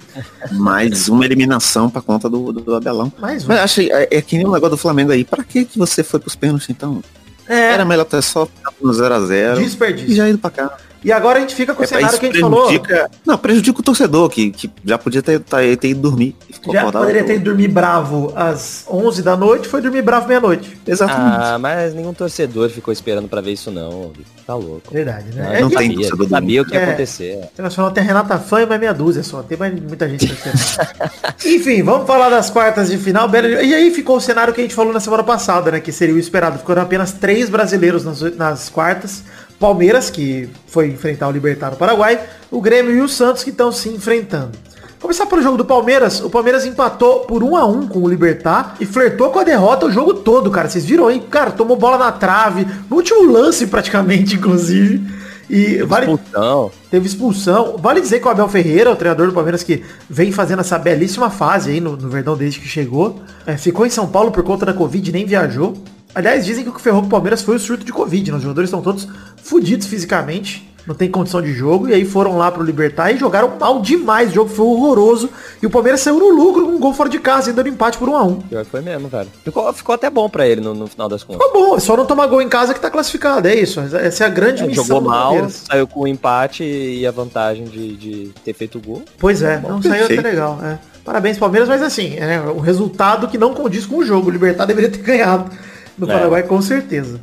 Mais uma eliminação pra conta do, do, do Abelão. Mais um. Mas achei, é, é que nem o negócio do Flamengo aí. Pra que que você foi pros pênaltis, então? É, Era melhor ter só no 0x0 Desperdício. e já ido pra cá. E agora a gente fica com o É, cenário isso que a gente falou. prejudica- Não, prejudica o torcedor, que, que já podia ter, tá- ter ido dormir. Já poderia ter ido dormir bravo às 11 da noite, foi dormir bravo meia-noite. Exatamente. Ah, mas nenhum torcedor ficou esperando pra ver isso não. Tá louco. Verdade, né? Ah, É, não a- tem sabia, torcedor do sabia o que ia É. acontecer. Internacional tem a Renata Fã e mais meia dúzia só. Tem mais muita gente. (laughs) Enfim, vamos falar das quartas de final. Belo- E aí ficou o cenário que a gente falou na semana passada, né? Que seria o esperado. Ficaram apenas três brasileiros nas, nas quartas. Palmeiras, que foi enfrentar o Libertar no Paraguai. O Grêmio e o Santos, que estão se enfrentando. Começar pelo jogo do Palmeiras. O Palmeiras empatou por 1 a 1 com o Libertar e flertou com a derrota o jogo todo, cara. Vocês viram aí? Cara, tomou bola na trave. No último lance, praticamente, (laughs) inclusive. E vale, Expulsão. teve expulsão. Vale dizer que o Abel Ferreira, o treinador do Palmeiras, que vem fazendo essa belíssima fase aí no, no Verdão desde que chegou, é, ficou em São Paulo por conta da Covid, nem viajou. Aliás, dizem que o que ferrou com o Palmeiras foi o surto de Covid, né? Os jogadores estão todos fodidos fisicamente, não tem condição de jogo, e aí foram lá pro Libertar e jogaram mal demais. O jogo foi horroroso. E o Palmeiras saiu no lucro com um gol fora de casa, ainda no empate por 1 a 1 Pior que foi mesmo, cara. Ficou, ficou até bom pra ele no, no final das contas. Tá bom, é só não tomar gol em casa que tá classificado, é isso. Essa é a grande É, missão jogou do mal, Palmeiras. saiu com o empate e a vantagem de, de ter feito o gol. Pois é, não saiu até legal. é. Parabéns, Palmeiras, mas assim, é o resultado que não condiz com o jogo. O Libertar deveria ter (laughs) ganhado no É. Paraguai, com certeza.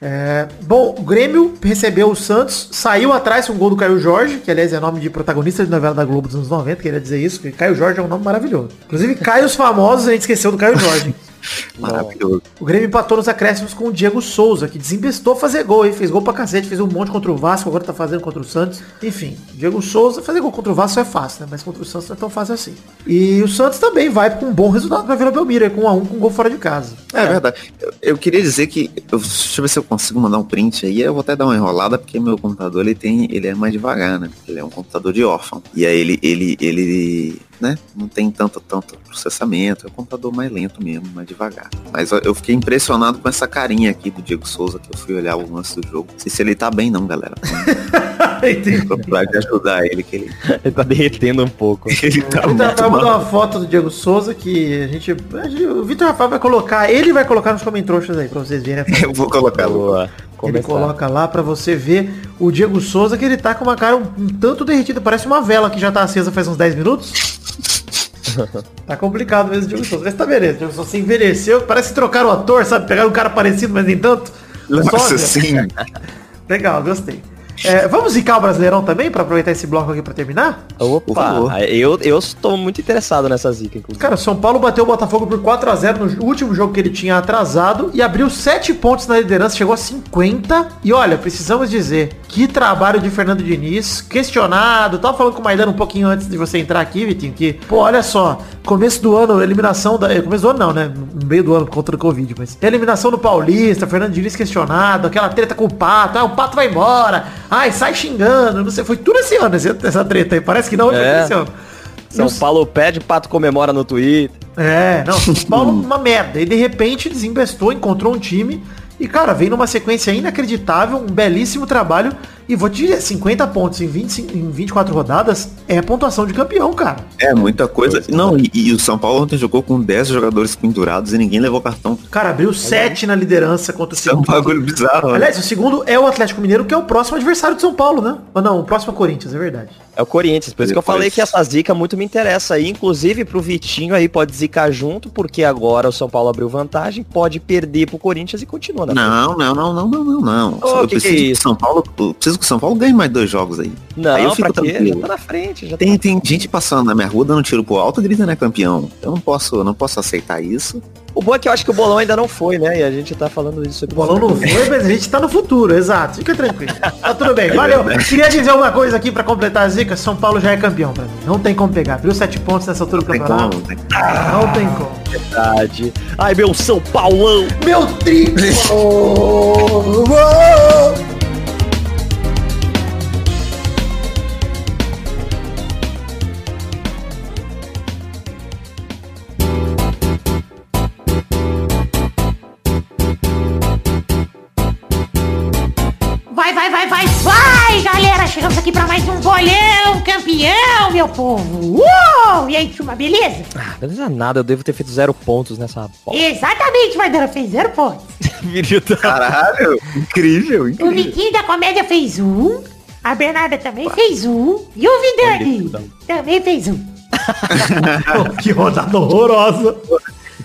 É, bom, o Grêmio recebeu o Santos, saiu atrás com o gol do Caio Jorge, que aliás é nome de protagonista de novela da Globo dos anos 90, queria dizer isso, porque Caio Jorge é um nome maravilhoso. Inclusive, Caio os famosos, a gente esqueceu do Caio Jorge. (laughs) (laughs) Maravilhoso. O Grêmio empatou nos acréscimos com o Diego Souza, que desembestou fazer gol, hein? Fez gol pra cacete, fez um monte contra o Vasco, agora tá fazendo contra o Santos. Enfim, Diego Souza, fazer gol contra o Vasco é fácil, né? Mas contra o Santos não é tão fácil assim. E o Santos também vai com um bom resultado pra Vila Belmiro, com um a um com gol fora de casa. É, verdade. Eu, eu queria dizer que. eu- deixa eu ver se eu consigo mandar um print aí. Eu vou até dar uma enrolada, porque meu computador ele tem. Ele é mais devagar, né? Ele é um computador de órfão. E aí ele, ele, ele, né? Não tem tanto, tanto processamento. É um computador mais lento mesmo, mais devagar. Mas eu, fiquei impressionado com essa carinha aqui do Diego Souza, que eu fui olhar o lance do jogo. Não sei se ele tá bem não, galera. (laughs) De ajudar ele, que ele, (laughs) Ele tá derretendo um pouco. (laughs) ele tá O Vitor Rafael mandou uma foto do Diego Souza que a gente. a gente- o Vitor Rafael vai colocar, ele vai colocar nos comentários aí pra vocês verem. a foto. Eu vou colocar. Boa. Ele Começar. coloca lá pra você ver o Diego Souza, que ele tá com uma cara um, um tanto derretida, parece uma vela que já tá acesa faz uns 10 minutos. (laughs) Tá complicado mesmo o Diogo Souza. Mas tá beleza, o Diogo Souza se envelheceu. Parece que trocaram o ator, sabe? Pegaram um cara parecido, mas nem tanto. Nossa, sim. (laughs) Legal, gostei. É, vamos zicar o Brasileirão também, pra aproveitar esse bloco aqui pra terminar? Opa, favor. eu, eu estou muito interessado nessa zica, inclusive. Cara, o São Paulo bateu o Botafogo por 4 a 0 no último jogo que ele tinha atrasado e abriu 7 pontos na liderança, chegou a 50. E olha, precisamos dizer, que trabalho de Fernando Diniz, questionado. Tava falando com o Maidana um pouquinho antes de você entrar aqui, Vitinho, que, pô, olha só, começo do ano, eliminação da. eh, Começo do ano não, né? No meio do ano contra o Covid, mas. Eliminação do Paulista, Fernando Diniz questionado, aquela treta com o Pato, ah, o Pato vai embora, ai, sai xingando, não sei. Foi tudo esse ano, essa treta aí. Parece que não, foi É. esse ano. São Paulo pede, Pato comemora no Twitter. é, não, São Paulo (laughs) uma merda. E de repente desinvestou, encontrou um time e, cara, vem numa sequência inacreditável, um belíssimo trabalho. E vou te dizer, 50 pontos em, 25, em 24 rodadas é pontuação de campeão, cara. É muita coisa. Não, e, e o São Paulo ontem jogou com 10 jogadores pendurados e ninguém levou cartão. Cara, abriu 7 na liderança contra o Isso é um bagulho bizarro. né? Aliás, o segundo é o Atlético Mineiro, que é o próximo adversário de São Paulo, né? Ou não, o próximo é o Corinthians, é verdade. É o Corinthians, por isso que eu falei que essa zica muito me interessa aí, inclusive pro Vitinho aí pode zicar junto, porque agora o São Paulo abriu vantagem, pode perder pro Corinthians e continua na Não, não, não, não, não, não, não. Ô, eu que preciso é que o isso? São Paulo, eu preciso que o São Paulo ganhe mais dois jogos aí. Não, aí eu pra fico quê? tranquilo. Já tá na frente, já Tem, tem gente passando na minha rua dando tiro pro alto e gritando é campeão. Eu não posso, eu não posso aceitar isso. O bom é que eu acho que o bolão ainda não foi, né? E a gente tá falando isso O bolão não foi, mas a gente tá no futuro, exato. Fica tranquilo. Tá tudo bem, É valeu. Queria dizer uma coisa aqui pra completar a zica. São Paulo já é campeão pra mim. Não tem como pegar. Abriu 7 pontos nessa altura do Tem campeonato. como, né? Não tem como. verdade. Ai, meu São Paulão! Meu triplo! Chegamos aqui pra mais um bolão campeão, meu povo! Uou! E aí, turma, beleza? Ah, beleza nada, eu devo ter feito zero pontos nessa bola. Exatamente, Maidana fez zero pontos. (laughs) Caralho, incrível, O incrível. Vitinho da Comédia fez um, a Bernarda também fez um, e o Vidani também fez um. (laughs) que rodada horrorosa.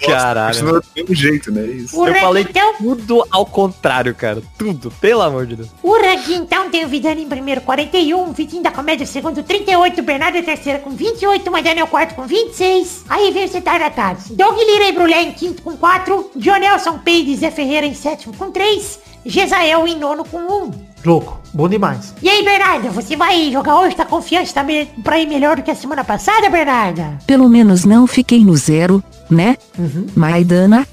Caralho. Continua do mesmo jeito, né? Isso. O Eu ranking, falei então, tudo ao contrário, cara. Tudo, pelo amor de Deus. o ranking, então, tem o Vidani em primeiro, 41, o Vitinho da Comédia segundo, 38, o Bernardo em terceiro com 28, o Maidana é o quarto com 26, aí vem o Cetaratados. Doug Lira e Brulé em quinto com 4, Jonelson Peide e Zé Ferreira em sétimo com 3, Gesael em nono com 1. Louco, bom demais. E aí, Bernarda, você vai jogar hoje? Tá confiante? Tá me... pra ir melhor do que a semana passada, Bernarda? Pelo menos não fiquei no zero, né? Maidana,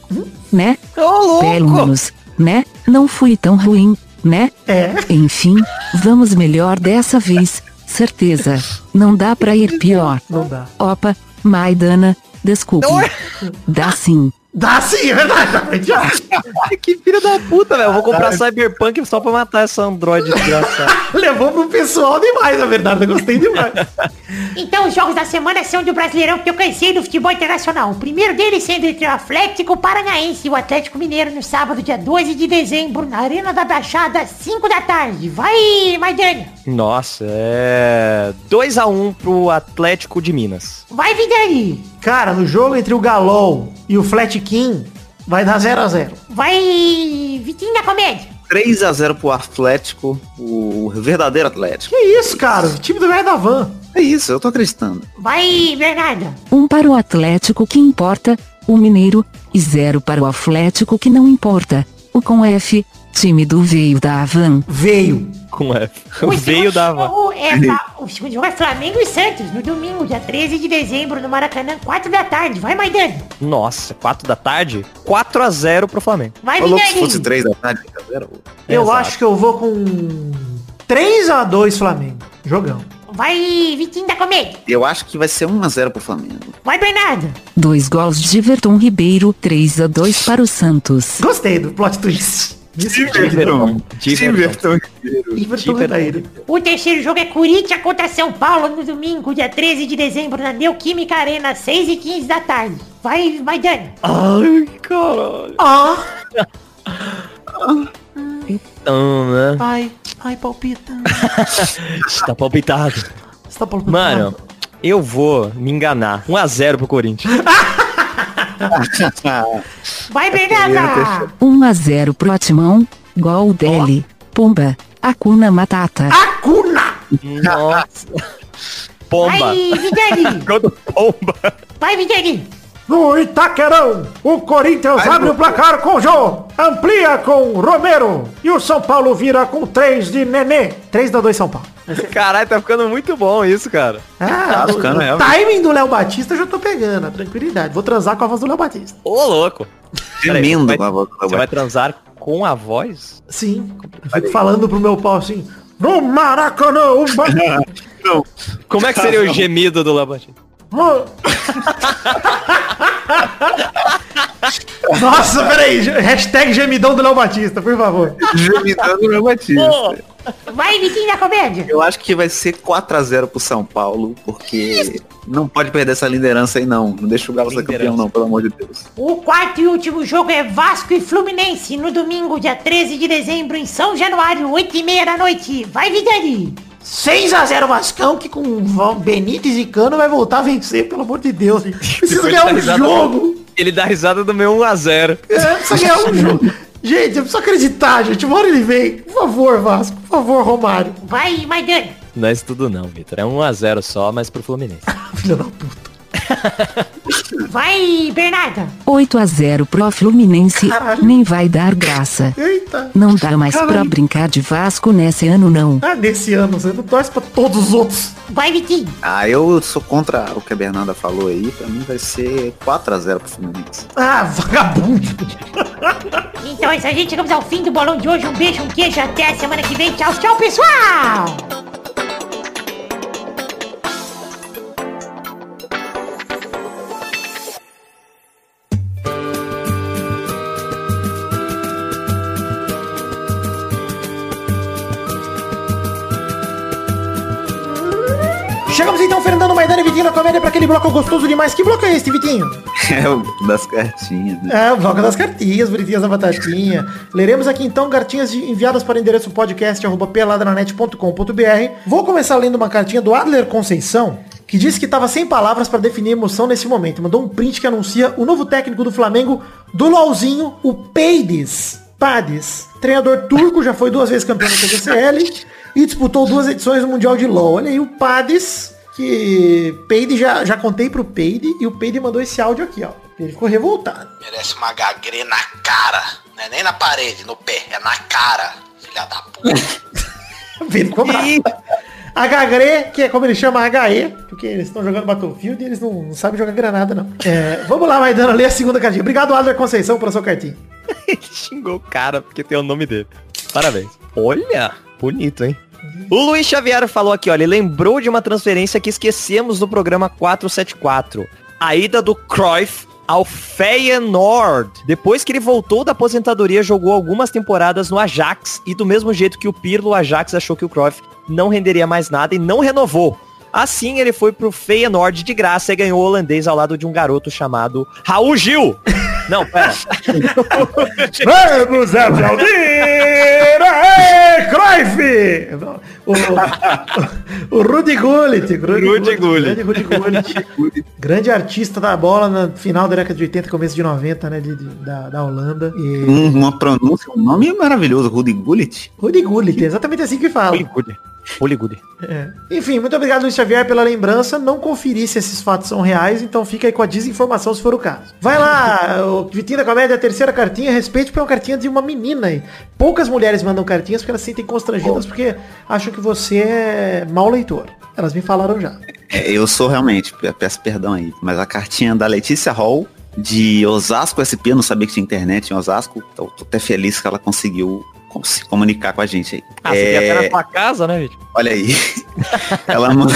né? Ô, Pelo menos, né? Não fui tão ruim, né? É. Enfim, vamos melhor dessa vez, certeza. Não dá pra ir pior. Não dá. Opa, Maidana, desculpe. Dá sim. Dá sim, é verdade. (laughs) que filho da puta, velho. Eu vou comprar Cyberpunk só pra matar essa androide (laughs) desgraçada. Levou pro pessoal demais, na verdade. Eu gostei demais. Então, os jogos da semana são do Brasileirão que eu cansei do futebol internacional. O primeiro deles sendo entre o Atlético Paranaense e o Atlético Mineiro no sábado, dia 12 de dezembro, na Arena da Baixada, 5 da tarde. Vai, Maidana. Nossa, é... 2x1 pro Atlético de Minas. Vai, Vidani. Cara, no jogo entre o Galol e o Flat King, vai dar 0 a 0 Vai, Vitinho da Comédia. 3 a 0 pro Atlético, o verdadeiro Atlético. Que isso, cara? O time do velho da van. É isso, eu tô acreditando. Vai, Bernarda. Um para o Atlético que importa, o Mineiro, e zero para o Atlético que não importa. O com F, time do veio da Havan. Veio. Com F. O (laughs) Veio da... jogo é Fla- O segundo jogo é Flamengo e Santos, no domingo, dia 13 de dezembro, no Maracanã, 4 da tarde. Vai, Maidana. Nossa, 4 da tarde? 4x0 pro Flamengo. Vai, Falou que se fosse 3 da tarde, 0. Eu Exato. acho que eu vou com 3 a 2 Flamengo. Jogão. Vai, Vitinho da Comédia. Eu acho que vai ser 1 a 0 pro Flamengo. Vai, Bernarda. Dois gols de Everton Ribeiro, 3 a 2 para o Santos. Gostei do plot twist. Everton Ribeiro. O terceiro jogo é Corinthians contra São Paulo no domingo, dia 13 de dezembro, na Neoquímica Arena, 6 e 15 da tarde. Vai, vai, Dani. Ai, caralho. Ah, (laughs) Então, né? ai, ai, palpita. (laughs) Está palpitado. Você tá palpitando? Mano, Eu vou me enganar. 1x0 pro Corinthians. (laughs) Vai, Bernarda! 1 a 0 pro Timão, gol dele, Pumba, Acuna Matata. Acuna! Nossa. Pomba. Vai! Gol do Pomba. Vai, Vidani! No Itaquerão, o Corinthians abre o placar com o Jô, amplia com Romero e o São Paulo vira com 3 de Nenê. 3 da 2 São Paulo. (laughs) Caralho, tá ficando muito bom isso, cara. Ah, Tá ficando, o, é. o timing do Léo Batista eu já tô pegando, a tranquilidade. Vou transar com a voz do Léo Batista. Ô, louco. Peraí, com a voz do Você vai transar com a voz? Sim, fico falando pro meu pau assim, no Maracanã, o Ba- (laughs) Como é que seria o gemido do Labatista? Mo- (laughs) (laughs) Nossa, peraí, hashtag gemidão do Léo Batista, por favor. Gemidão do meu Batista. Vai, Vitinho da Comédia! Eu acho que vai ser 4x0 pro São Paulo, porque não pode perder essa liderança aí não. Não deixa o Galo ser campeão não, pelo amor de Deus. O quarto e último jogo é Vasco e Fluminense, no domingo, dia 13 de dezembro, em São Januário, 8h30 da noite. Vai, Vidani! 6x0 Vascão, que com Benítez e Cano vai voltar a vencer, pelo amor de Deus. gente. Precisa ganhar um jogo. Ele dá risada do meu 1x0. É, precisa ganhar um (laughs) jogo. Gente, eu preciso acreditar, gente. Uma hora ele vem. Por favor, Vasco. Por favor, Romário. Vai, Maidani! Não é isso tudo não, Vitor. É 1x0 só, mas pro Fluminense. (laughs) Filha da puta. (laughs) Vai, Bernarda! 8 a 0 pro Fluminense, Caralho. nem vai dar graça. Eita. Não dá mais pra Caralho. brincar de Vasco nesse ano não. Ah, nesse ano, você não torce pra todos os outros. Vai, Vitinho! Ah, eu sou contra o que a Bernarda falou aí. Pra mim vai ser 4x0 pro Fluminense. Ah, vagabundo. Então é isso aí, gente. Chegamos ao fim do bolão de hoje. Um beijo, um queijo. Até a semana que vem. Tchau, tchau, pessoal! Vitinho da Comédia pra aquele bloco gostoso demais. Que bloco é esse, Vitinho? (laughs) É o das cartinhas, né? É, o bloco das cartinhas, bonitinhas da batatinha. Leremos aqui então cartinhas enviadas para o endereço podcast arroba peladranet.com.br. Vou começar lendo uma cartinha do Adler Conceição, que disse que estava sem palavras para definir emoção nesse momento. Mandou um print que anuncia o novo técnico do Flamengo, do LOLzinho, o Peides. Pades, treinador turco, já foi duas vezes campeão da TGCL e disputou duas edições do Mundial de LOL. Olha aí o Pades, que Peide já, já contei pro Peide e o Peide mandou esse áudio aqui, ó. Ele ficou revoltado. Merece uma gagre na cara. Não é nem na parede, no pé, é na cara. Filha da puta. (laughs) Ele ficou bravo. HGRE, que é como ele chama HE, porque eles estão jogando Battlefield e eles não, não sabem jogar granada, não. É, vamos lá, Maidana, ler a segunda cartinha. Obrigado, Adler Conceição, pela sua cartinha. (laughs) Ele xingou o cara porque tem o nome dele. Parabéns. Olha, bonito, hein? O Luiz Xavier falou aqui, olha, ele lembrou de uma transferência que esquecemos no programa 474. A ida do Cruyff ao Feyenoord. Depois que ele voltou da aposentadoria, jogou algumas temporadas no Ajax e do mesmo jeito que o Pirlo, o Ajax achou que o Cruyff não renderia mais nada e não renovou. Assim, ele foi pro Feyenoord de graça e ganhou o holandês ao lado de um garoto chamado Raul Gil. (laughs) Não, pera. (laughs) Vamos aplaudir! Aê, Cruyff! O, o, o Rudy Gullit. Rudy Gullit. Grande Rudy Gullit. Grande artista da bola no final da década de 80, começo de 90, né? de- de- da, da Holanda. E... Um- uma pronúncia, um nome maravilhoso, Rudy Gullit. Rudy Gullit, é exatamente assim que fala. Hollywood. Hollywood. É. Enfim, muito obrigado, Luiz Xavier, pela lembrança. Não conferi se esses fatos são reais, então fica aí com a desinformação se for o caso. Vai lá, o Vitinho da Comédia, a terceira cartinha, respeite porque é uma cartinha de uma menina aí. Poucas mulheres mandam cartinhas porque elas se sentem constrangidas porque acham que você é mau leitor. Elas me falaram já. É, eu sou realmente, pe- peço perdão aí, mas a cartinha da Letícia Hall, de Osasco SP, eu não sabia que tinha internet em Osasco, tô, tô até feliz que ela conseguiu se comunicar com a gente aí. Ah, você É, quer até na sua casa, né, Vitor? Olha aí. (laughs) Ela ma-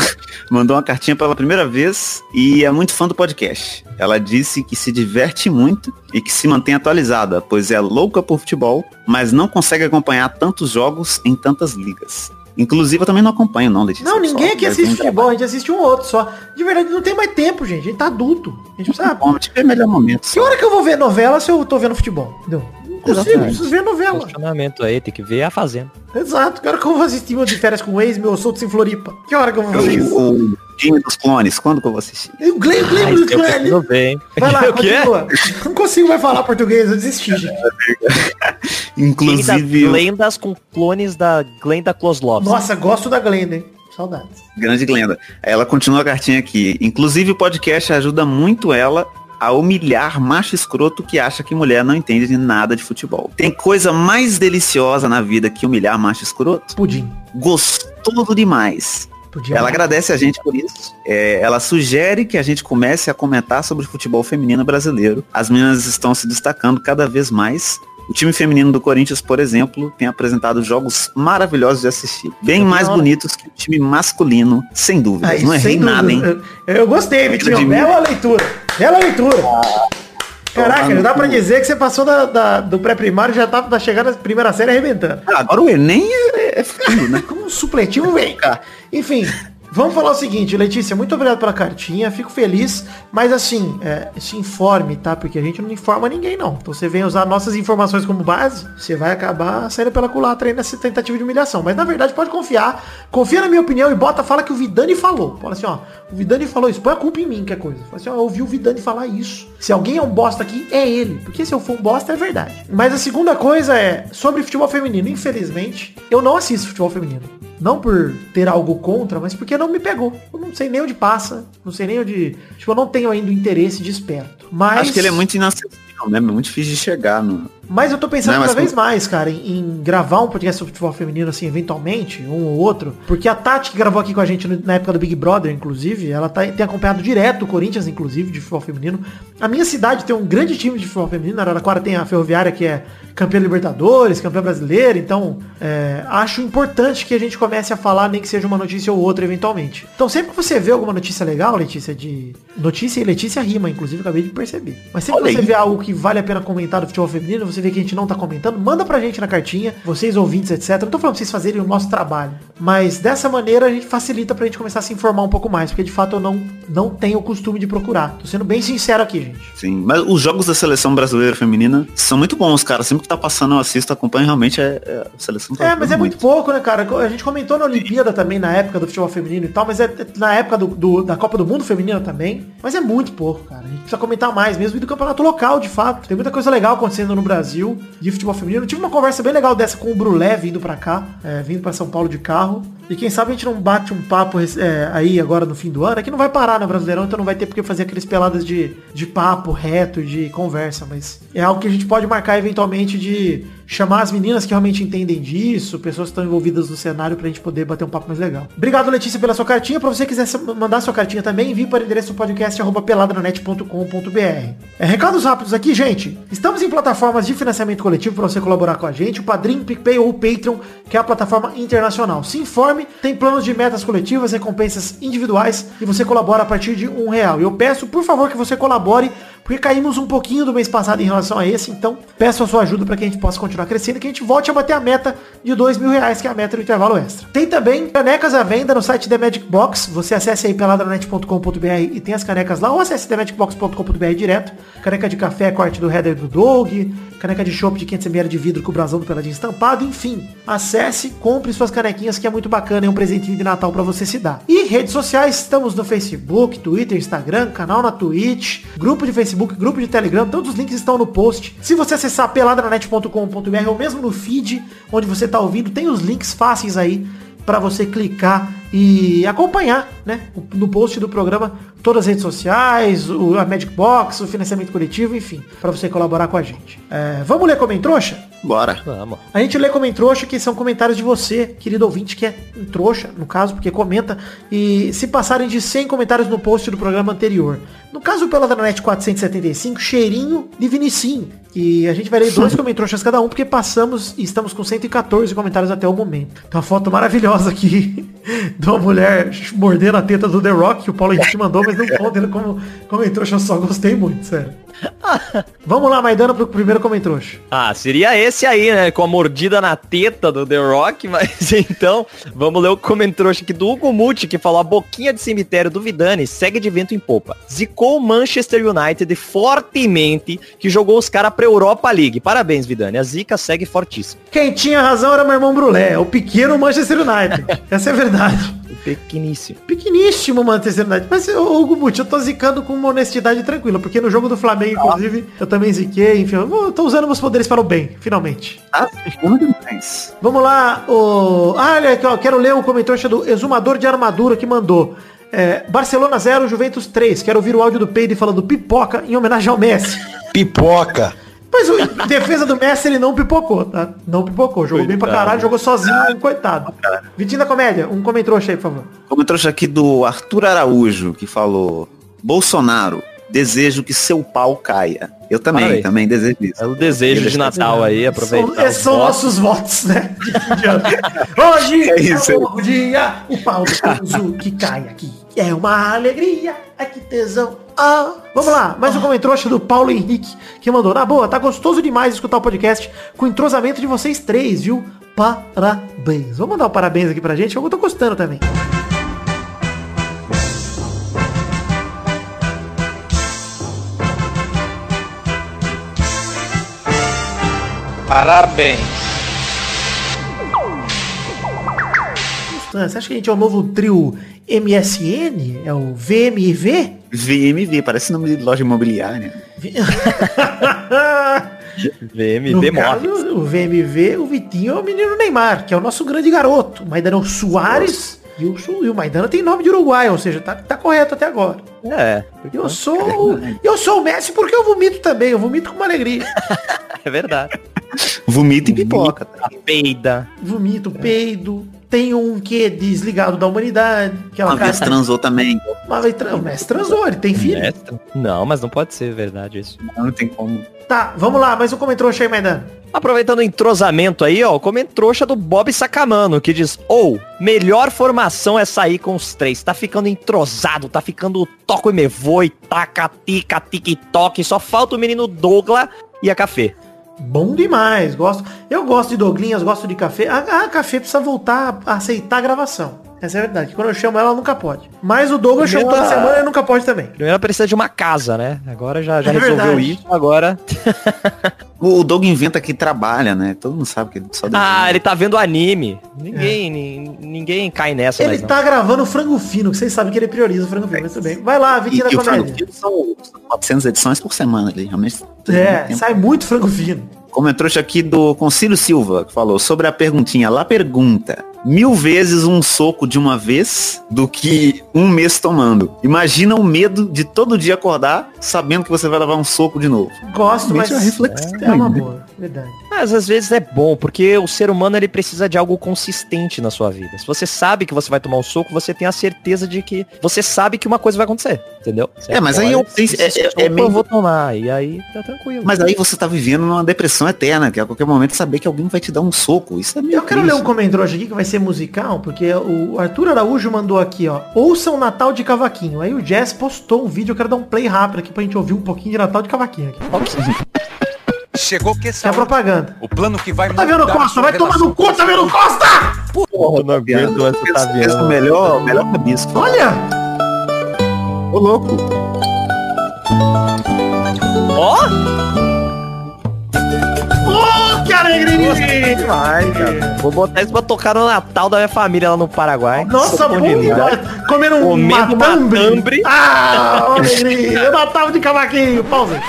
mandou uma cartinha pela primeira vez e é muito fã do podcast. Ela disse que se diverte muito e que se mantém atualizada, pois é louca por futebol, mas não consegue acompanhar tantos jogos em tantas ligas. Inclusive eu também não acompanho não, Letícia. Não, ninguém Só aqui assiste futebol, a gente assiste um outro só. De verdade, não tem mais tempo, gente. A gente tá adulto. A gente precisa... trabalho. Tiver melhor momento. Que hora que eu vou ver novela se eu tô vendo futebol? Entendeu? Não consigo, Exatamente. preciso ver novela. Funcionamento aí, tem que ver a fazenda. Exato. Que hora que eu vou assistir meu de férias com o ex, meu soltos em Floripa? Que hora que eu vou fazer isso? O Game dos Clones, quando que eu vou assistir? O Glenn, Glenn Ai, do eu Clã. quero ver. Vai lá, (laughs) o quê? continua. Não consigo mais falar português, eu desisti. (laughs) Inclusive, Glenda, lendas com clones da Glenda Kozlov. Nossa, gosto da Glenda, hein? Saudades. grande Glenda. Ela continua a cartinha aqui. Inclusive, o podcast ajuda muito ela a humilhar macho escroto que acha que mulher não entende de nada de futebol. Tem coisa mais deliciosa na vida que humilhar macho escroto? Pudim. Gostoso demais. Pudim. Ela agradece a gente por isso. É, ela sugere que a gente comece a comentar sobre o futebol feminino brasileiro. As meninas estão se destacando cada vez mais. O time feminino do Corinthians, por exemplo, tem apresentado jogos maravilhosos de assistir. Bem mais bonitos que o time masculino, sem dúvidas. Aí, Não errei sem nada, hein? dúvida. Eu, eu gostei, Vitinho. Bela leitura. Bela leitura. Caraca, Toma dá pra dizer que você passou da, da- do pré-primário e já tá, tá chegando na primeira série arrebentando. Ah, agora o Enem é, é fundo, né? (laughs) Como um supletivo vem, cara. Enfim, vamos falar o seguinte, Letícia, muito obrigado pela cartinha, fico feliz, mas assim, é, se informe, tá? Porque a gente não informa ninguém, não. Então você vem usar nossas informações como base, você vai acabar saindo pela culatra aí nessa tentativa de humilhação. Mas na verdade pode confiar, confia na minha opinião e bota, fala que o Vidani falou. Fala assim, ó, o Vidani falou isso, põe a culpa em mim, que é coisa. Fala assim, ó, eu ouvi o Vidani falar isso. Se alguém é um bosta aqui, é ele. Porque se eu for um bosta, é verdade. Mas a segunda coisa é, sobre futebol feminino, infelizmente, eu não assisto futebol feminino. Não por ter algo contra, mas porque não me pegou. Eu não sei nem onde passa, não sei nem onde. Tipo, eu não tenho ainda o interesse desperto. Mas. Acho que ele é muito inacessível, né? É muito difícil de chegar no. Mas eu tô pensando Não, mas cada vez como- mais, cara, em, em gravar um podcast sobre futebol feminino, assim, eventualmente, um ou outro. Porque a Tati, que gravou aqui com a gente no- na época do Big Brother, inclusive, ela tá- tem acompanhado direto o Corinthians, inclusive, de futebol feminino. A minha cidade tem um grande time de futebol feminino. Araraquara tem a Ferroviária, que é campeã Libertadores, campeã brasileira. Então, é, acho importante que a gente comece a falar, nem que seja uma notícia ou outra, eventualmente. Então, sempre que você vê alguma notícia legal, Letícia, de... Notícia e Letícia rima, inclusive, eu acabei de perceber. Mas sempre que Olha você aí. vê algo que vale a pena comentar do futebol feminino, você vê que a gente não tá comentando, manda pra gente na cartinha, vocês ouvintes, etc. Não tô falando pra vocês fazerem o nosso trabalho, mas dessa maneira a gente facilita pra gente começar a se informar um pouco mais, porque de fato eu não, não tenho o costume de procurar. Tô sendo bem sincero aqui, gente. Sim, mas os jogos da seleção brasileira feminina são muito bons, cara. Sempre que tá passando eu assisto, acompanho, realmente é, é- a seleção tá É, mas é muito pouco, né, cara? A gente comentou na Olimpíada também, na época do futebol feminino e tal, mas é na época do, do- da Copa do Mundo feminina também. Mas é muito pouco, cara. A gente precisa comentar mais mesmo e do campeonato local, de fato. Tem muita coisa legal acontecendo no Brasil de futebol feminino. Eu tive uma conversa bem legal dessa com o Brulé vindo pra cá, é, vindo pra São Paulo de carro. E quem sabe a gente não bate um papo é, aí agora no fim do ano. É que não vai parar no Brasileirão, então não vai ter porque fazer aqueles peladas de, de papo reto, de conversa. Mas é algo que a gente pode marcar eventualmente de chamar as meninas que realmente entendem disso, pessoas que estão envolvidas no cenário pra gente poder bater um papo mais legal. Obrigado, Letícia, pela sua cartinha. Pra você quiser mandar sua cartinha também, envie para o endereço podcast arroba peladranet.com.br. É, recados rápidos aqui, gente. Estamos em plataformas de financiamento coletivo para você colaborar com a gente, o Padrim, PicPay ou o Patreon, que é a plataforma internacional. Se informe, tem planos de metas coletivas, recompensas individuais e você colabora a partir de um real. Eu peço, por favor, que você colabore porque caímos um pouquinho do mês passado em relação a esse, então peço a sua ajuda para que a gente possa continuar crescendo e que a gente volte a bater a meta de dois mil reais, que é a meta do intervalo extra. Tem também canecas à venda no site The Magic Box, você acesse aí peladranet.com.br e tem as canecas lá, ou acesse themagicbox.com.br direto, caneca de café, corte do header do Doug, caneca de chopp de 500ml de vidro com o brasão do Peladinho estampado, enfim, acesse, compre suas canequinhas que é muito bacana, é um presentinho de Natal para você se dar. E redes sociais, estamos no Facebook, Twitter, Instagram, canal na Twitch, grupo de Facebook, grupo de Telegram, todos os links estão no post. Se você acessar peladranet.com.br ou mesmo no feed onde você está ouvindo, tem os links fáceis aí para você clicar e acompanhar, né, no post do programa, todas as redes sociais, o, a Magic Box, o financiamento coletivo, enfim, para você colaborar com a gente. É, vamos ler como em trouxa? Bora. Vamos. A gente lê como em trouxa, que são comentários de você, querido ouvinte, que é em trouxa, no caso, porque comenta. E se passarem de 100 comentários no post do programa anterior. No caso, pela Dranet 475, cheirinho de Vinicinho. E a gente vai ler dois (laughs) comentroxas cada um, porque passamos e estamos com 114 comentários até o momento. Tem uma foto maravilhosa aqui de uma mulher mordendo a teta do The Rock, que o Paulo Henrique mandou, mas não conta ele como comentroxa, eu só gostei muito, sério. (laughs) Vamos lá, Maidana, pro primeiro comentroxa. Ah, seria esse aí, né? Com a mordida na teta do The Rock, (laughs) mas então, vamos ler o comentário aqui do Hugo Muti, que falou a boquinha de cemitério do Vidani segue de vento em popa. Zicou o Manchester United fortemente, que jogou os caras pra Europa League. Parabéns, Vidani. A zica segue fortíssima. Quem tinha razão era meu irmão Brulé, o pequeno Manchester United. (laughs) Essa é a verdade. Pequeníssimo. Pequeníssimo, mano, terceira idade. Mas, ô, Gumuti, eu tô zicando com uma honestidade tranquila, porque no jogo do Flamengo, inclusive, eu também ziquei, enfim, eu tô usando meus poderes para o bem, finalmente. Bom demais. Vamos lá, o... Ah, olha aqui, ó, quero ler o comentário do Exumador de Armadura que mandou. É, Barcelona 0, Juventus 3. Quero ouvir o áudio do Peide falando pipoca em homenagem ao Messi. Pipoca. Mas o em defesa do Messi ele não pipocou, tá? Não pipocou. Jogou bem pra caralho, jogou sozinho, coitado. Vitinho da Comédia, um comentário aí, por favor. Trouxe aqui do Arthur Araújo, que falou, Bolsonaro, desejo que seu pau caia. Eu também, Parabéns. também desejo isso. É o desejo de Natal aí, aproveitar. São, esses são os votos. nossos votos, né? Hoje (laughs) É isso é o dia, o pau do que cai aqui. É uma alegria, é que tesão. Ah. Vamos lá, mais um comentário do Paulo Henrique, que mandou. Na boa, tá gostoso demais escutar o podcast com o entrosamento de vocês três, viu? Parabéns. Vamos mandar um parabéns aqui pra gente, eu tô gostando também. Parabéns. Você acha que a gente é o novo trio MSN? É o VMV? VMV, parece nome de loja imobiliária. VMV (laughs) No caso, o VMV, o Vitinho é o menino Neymar, que é o nosso grande garoto. O Maidana Soares e o, e o Maidana tem nome de Uruguai, ou seja, tá, tá correto até agora. É, Eu sou, eu sou o Messi porque eu vomito também, eu vomito com uma alegria. (laughs) é verdade. Vomita e pipoca. tá? A peida. Vomito, peido, tem um que desligado da humanidade. Aquela Uma vez cara, transou também. Uma vez tra- o Messi transou, ele tem filho. Mestre? Não, mas não pode ser verdade isso. Não tem como. Tá, vamos lá, mais um comentário aí, Maidana. Aproveitando o entrosamento aí, ó, o comentário do Bob Sacamano, que diz, ou, melhor formação é sair com os três. Tá ficando entrosado, tá ficando toco e me voe, taca, tica, tic-toc, só falta o menino Douglas e a café. Bom demais, gosto. Eu gosto de Douglinhas, gosto de café. A, a café precisa voltar a aceitar a gravação. Essa é a verdade. Quando eu chamo ela, ela nunca pode. Mas o Douglas chama Primeiro toda ela- semana e nunca pode também. Primeiro ela precisa de uma casa, né? Agora já, já É resolveu verdade. isso, agora... (laughs) O, o Doug inventa que trabalha, né? Todo mundo sabe que ele só Ah, ele tá vendo anime. Ninguém, ni- ninguém cai nessa, É. Ele mas não. tá gravando o frango fino, que vocês sabem que ele prioriza o frango fino. Muito bem. Vai lá, e da Frango Comédia. São 400 edições por semana. Ele realmente... É, sai muito frango fino. Comentário aqui do Concílio Silva, que falou sobre a perguntinha. Lá pergunta. Mil vezes um soco de uma vez do que um mês tomando. Imagina o medo de todo dia acordar sabendo que você vai levar um soco de novo. Gosto, mas Realmente é uma reflexão, é uma né? boa. Verdade. Mas às vezes é bom, porque o ser humano ele precisa de algo consistente na sua vida. Se você sabe que você vai tomar um soco, você tem a certeza de que você sabe que uma coisa vai acontecer, entendeu? Você É, mas aí eu penso- esse é- é- é meio- eu vou tomar e aí tá tranquilo. Mas aí você tá vivendo numa depressão eterna, que a qualquer momento saber que alguém vai te dar um soco. Isso é meio Eu quero ler um triste. comentário hoje aqui que vai ser musical, porque o Arthur Araújo mandou aqui, ó. Ouça o Natal de Cavaquinho. Aí o Jess postou um vídeo, eu quero dar um play rápido aqui pra gente ouvir um pouquinho de Natal de Cavaquinho aqui. Chegou que Que é a essa propaganda. o plano que vai Tá vendo Costa? Vai tomar no cu, tá vendo Costa? Porra, não aguento essa tá esse é o vendo. melhor, melhor rabisco. Olha! Ô louco. Ó! Oh, que alegria! Demais, cara. Vou botar isso pra tocar no Natal da minha família lá no Paraguai. Nossa, bom demais. demais. Comendo um Comendo matambre. matambre. Ah, alegria. Natal de Cavaquinho. Pausa.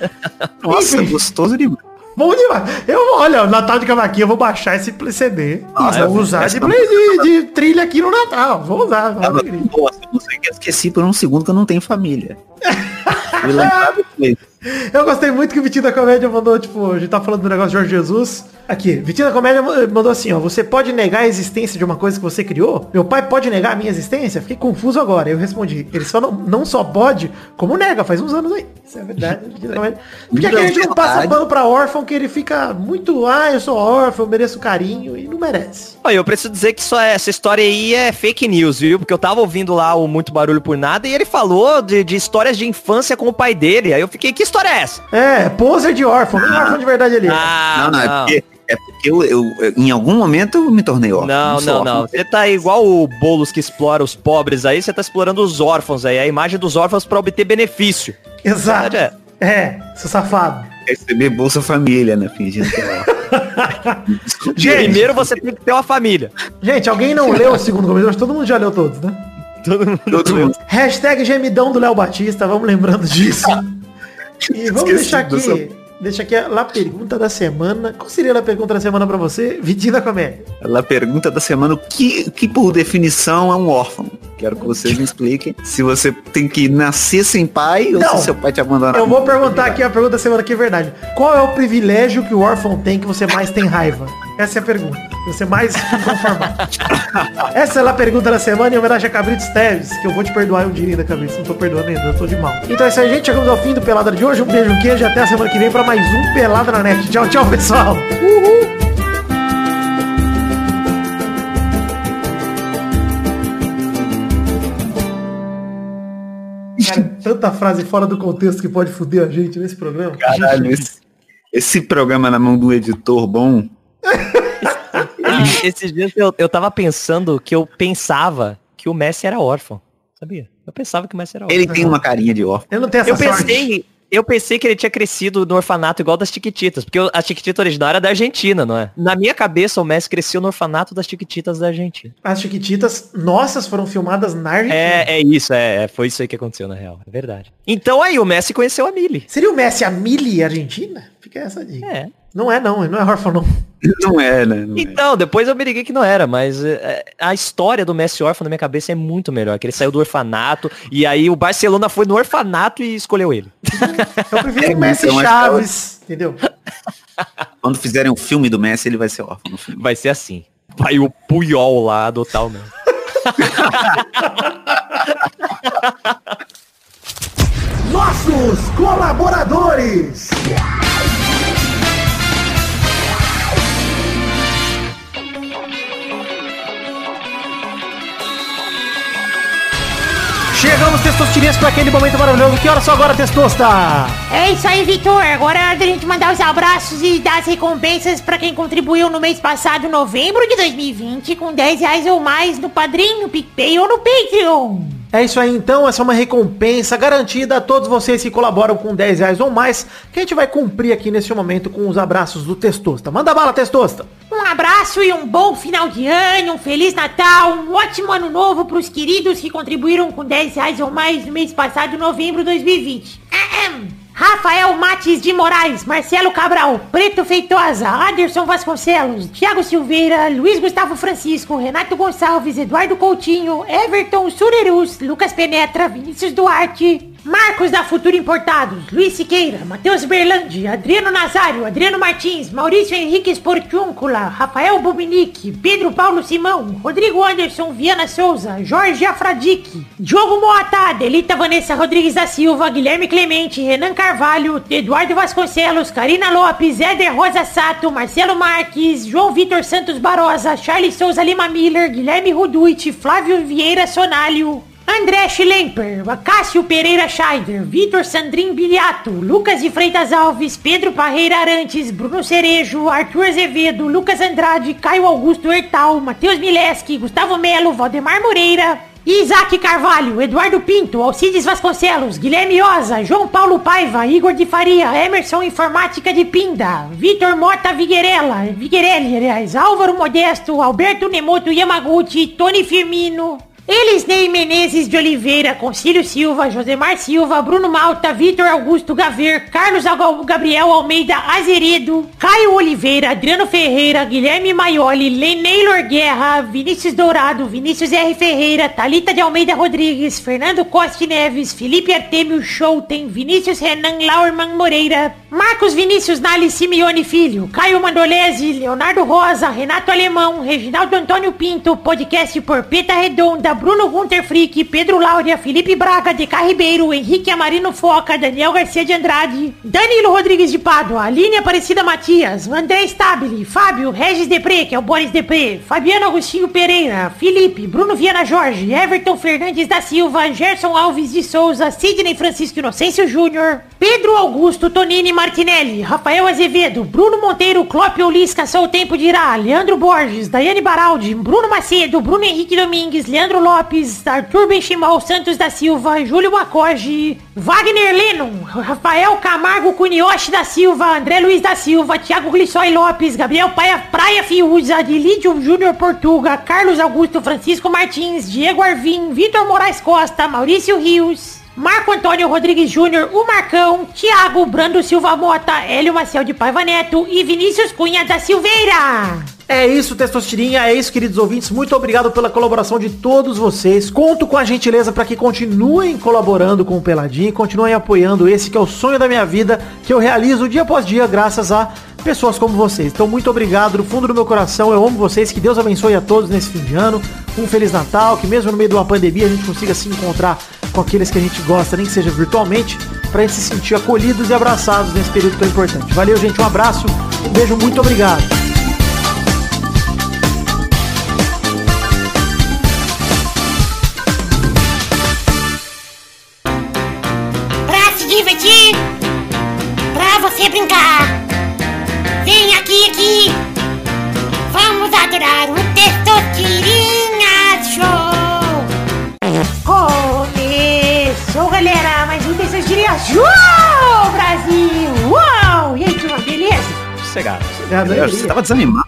(laughs) Nossa, Enfim. gostoso demais. Bom demais. Eu, olha, o Natal de Cavaquinho, eu vou baixar esse CD. Nossa, e vou usar de, play de, de trilha aqui no Natal. Vou usar. Tava alegria. boa, eu esqueci por um segundo que eu não tenho família. (laughs) Fui lembrar depois. Eu gostei muito que o Vitinho da Comédia mandou, tipo, a gente tá falando do negócio de Jorge Jesus. Aqui, Vitinho da Comédia mandou assim, ó, você pode negar a existência de uma coisa que você criou? Meu pai pode negar a minha existência? Fiquei confuso agora. Eu respondi, ele só não, não só pode, como nega, faz uns anos aí. Isso é verdade. (laughs) Porque aqui a gente não passa pano pra órfão, que ele fica muito, ah, eu sou órfão, eu mereço carinho, e não merece. Olha, eu preciso dizer que só essa história aí é fake news, viu? Porque eu tava ouvindo lá o Muito Barulho por Nada e ele falou de, de histórias de infância com o pai dele. Aí eu fiquei, que história é essa? É, poser de órfão, nem órfão de verdade ele é. Ah, não, não, é porque, é porque eu, eu- eu- em algum momento eu me tornei órfão. Não, não, não. Você tá igual o Boulos que explora os pobres aí, você tá explorando os órfãos aí, a imagem dos órfãos pra obter benefício. Exato. É. É, seu safado. Receber Bolsa Família, né? Fingindo que é. (laughs) Gente, Primeiro você tem que ter uma família. gente, alguém não leu o segundo comentário? Todo mundo já leu todos, né? Todo mundo Todo mundo. Hashtag gemidão do Léo Batista, vamos lembrando disso. E vamos Esqueci deixar aqui, deixa aqui a, a pergunta da semana. Qual seria a pergunta da semana pra você? Vitinho da comédia. Ela pergunta da semana o que, que por definição é um órfão. Quero que vocês me expliquem se você tem que nascer sem pai ou Não. se seu pai te abandonar. Eu vou perguntar aqui a pergunta da semana que é verdade. Qual é o privilégio que o órfão tem que você mais tem raiva? Essa é a pergunta. Você mais fica conformado. (laughs) Essa é a pergunta da semana em homenagem a Cabritos Teves, que eu vou te perdoar um dia ainda, Cabritos. Não tô perdoando ainda, eu tô de mal. Então é isso aí, gente. Chegamos ao fim do Pelada de hoje. Um beijo, um queijo. Até a semana que vem pra mais um Pelada na Net. Tchau, tchau, pessoal. Cara, tanta frase fora do contexto que pode foder a gente nesse programa. Caralho, esse, esse programa na mão do editor bom. Esses dias eu, eu tava pensando que eu pensava que o Messi era órfão. Sabia? Eu pensava que o Messi era órfão. Ele tem uma carinha de órfão. Eu não tenho essa Eu sorte. pensei, eu pensei que ele tinha crescido no orfanato igual das Chiquititas, porque a Chiquitita original era da Argentina, não é? Na minha cabeça, o Messi cresceu no orfanato das Chiquititas da Argentina. As Chiquititas nossas foram filmadas na Argentina. É, é isso, é, é, foi isso aí que aconteceu, na real. É verdade. Então aí, o Messi conheceu a Millie. Seria o Messi a Mili Argentina? Fica essa dica. É. Não é não, ele não é órfão não. (laughs) Não é, né? Não é. Então, depois eu me liguei que não era, mas é, a história do Messi órfão na minha cabeça é muito melhor, que ele saiu do orfanato, e aí o Barcelona foi no orfanato e escolheu ele. (laughs) Eu prefiro É, o Messi então, Chaves, entendeu? (laughs) Quando fizerem um filme do Messi, ele vai ser órfão no filme. Vai ser assim. Vai o Puyol lá adotar o Messi. Nossos colaboradores. Chegamos, Testosterinhas, para aquele momento maravilhoso. Que hora só agora, Testosta? É isso aí, Vitor. Agora é hora da gente mandar os abraços e dar as recompensas pra quem contribuiu no mês passado, novembro de 2020, com 10 reais ou mais no Padrinho, PicPay ou no Patreon. É isso aí, então. Essa é uma recompensa garantida a todos vocês que colaboram com 10 reais ou mais, que a gente vai cumprir aqui neste momento com os abraços do Testosta. Manda bala, Testosta. Um abraço e um bom final de ano, um Feliz Natal, um ótimo ano novo pros queridos que contribuíram com 10 reais ou mais no mês passado, novembro de 2020. Ahem. Rafael Mates de Moraes, Marcelo Cabral, Preto Feitosa, Aderson Vasconcelos, Thiago Silveira, Luiz Gustavo Francisco, Renato Gonçalves, Eduardo Coutinho, Everton Surerus, Lucas Penetra, Vinícius Duarte, Marcos da Futuro Importados, Luiz Siqueira, Matheus Berlandi, Adriano Nazário, Adriano Martins, Maurício Henrique Sportiúncula, Rafael Bubinique, Pedro Paulo Simão, Rodrigo Anderson Viana Souza, Jorge Afradique, Diogo Moata, Delita Vanessa Rodrigues da Silva, Guilherme Clemente, Renan Carvalho, Eduardo Vasconcelos, Karina Lopes, Éder Rosa Sato, Marcelo Marques, João Vitor Santos Barosa, Charles Souza Lima Miller, Guilherme Ruduit, Flávio Vieira Sonalho, André Schlemper, Cássio Pereira Scheider, Vitor Sandrin Biliato, Lucas de Freitas Alves, Pedro Parreira Arantes, Bruno Cerejo, Arthur Azevedo, Lucas Andrade, Caio Augusto Hertal, Matheus Mileski, Gustavo Melo, Valdemar Moreira, Isaac Carvalho, Eduardo Pinto, Alcides Vasconcelos, Guilherme Oza, João Paulo Paiva, Igor de Faria, Emerson Informática de Pinda, Vitor Mota Viguerella, Viguerelli, aliás, Álvaro Modesto, Alberto Nemoto Yamaguchi, Tony Firmino, Elisnei Menezes de Oliveira, Concílio Silva, Josemar Silva, Bruno Malta, Vitor Augusto Gaver, Carlos Gabriel Almeida Azeredo, Caio Oliveira, Adriano Ferreira, Guilherme Maioli, Leneilor Guerra, Vinícius Dourado, Vinícius R. Ferreira, Talita de Almeida Rodrigues, Fernando Costa Neves, Felipe Artemio Schouten, Vinícius Renan Laurman Moreira, Marcos Vinícius Nali Simeone Filho, Caio Mandolese, Leonardo Rosa, Renato Alemão, Reginaldo Antônio Pinto, podcast por Peta Redonda, Bruno Gunter Frick, Pedro Laura, Felipe Braga, DK Ribeiro, Henrique Amarino Foca, Daniel Garcia de Andrade, Danilo Rodrigues de Pádua, Aline Aparecida Matias, André Stabile, Fábio, Regis Depré, que é o Boris Depré, Fabiano Agostinho Pereira, Felipe, Bruno Viana Jorge, Everton Fernandes da Silva, Gerson Alves de Souza, Sidney Francisco Inocêncio Júnior, Pedro Augusto Tonini Martinelli, Rafael Azevedo, Bruno Monteiro, Clópio Lisca, Só o Tempo dirá, Leandro Borges, Daiane Baraldi, Bruno Macedo, Bruno Henrique Domingues, Leandro Lopes, Arthur Benchimol Santos da Silva, Júlio Macoge, Wagner Lennon, Rafael Camargo Cunioche da Silva, André Luiz da Silva, Thiago Glissói Lopes, Gabriel Praia, Praia Fiuza, Dilídio Júnior Portuga, Carlos Augusto Francisco Martins, Diego Arvim, Vitor Moraes Costa, Maurício Rios, Marco Antônio Rodrigues Júnior, o Marcão, Thiago Brando Silva Mota, Hélio Maciel de Paiva Neto e Vinícius Cunha da Silveira. É isso, Testosterinha, é isso, queridos ouvintes. Muito obrigado pela colaboração de todos vocês. Conto com a gentileza para que continuem colaborando com o Peladinho, continuem apoiando esse que é o sonho da minha vida, que eu realizo dia após dia graças a pessoas como vocês. Então, muito obrigado do fundo do meu coração. Eu amo vocês. Que Deus abençoe a todos nesse fim de ano. Um Feliz Natal. Que mesmo no meio de uma pandemia a gente consiga se encontrar com aqueles que a gente gosta, nem que seja virtualmente, para se sentir acolhidos e abraçados nesse período tão importante. Valeu, gente. Um abraço. Um beijo. Muito obrigado. Sossegado. Obrigado, aí. Você tava desanimado.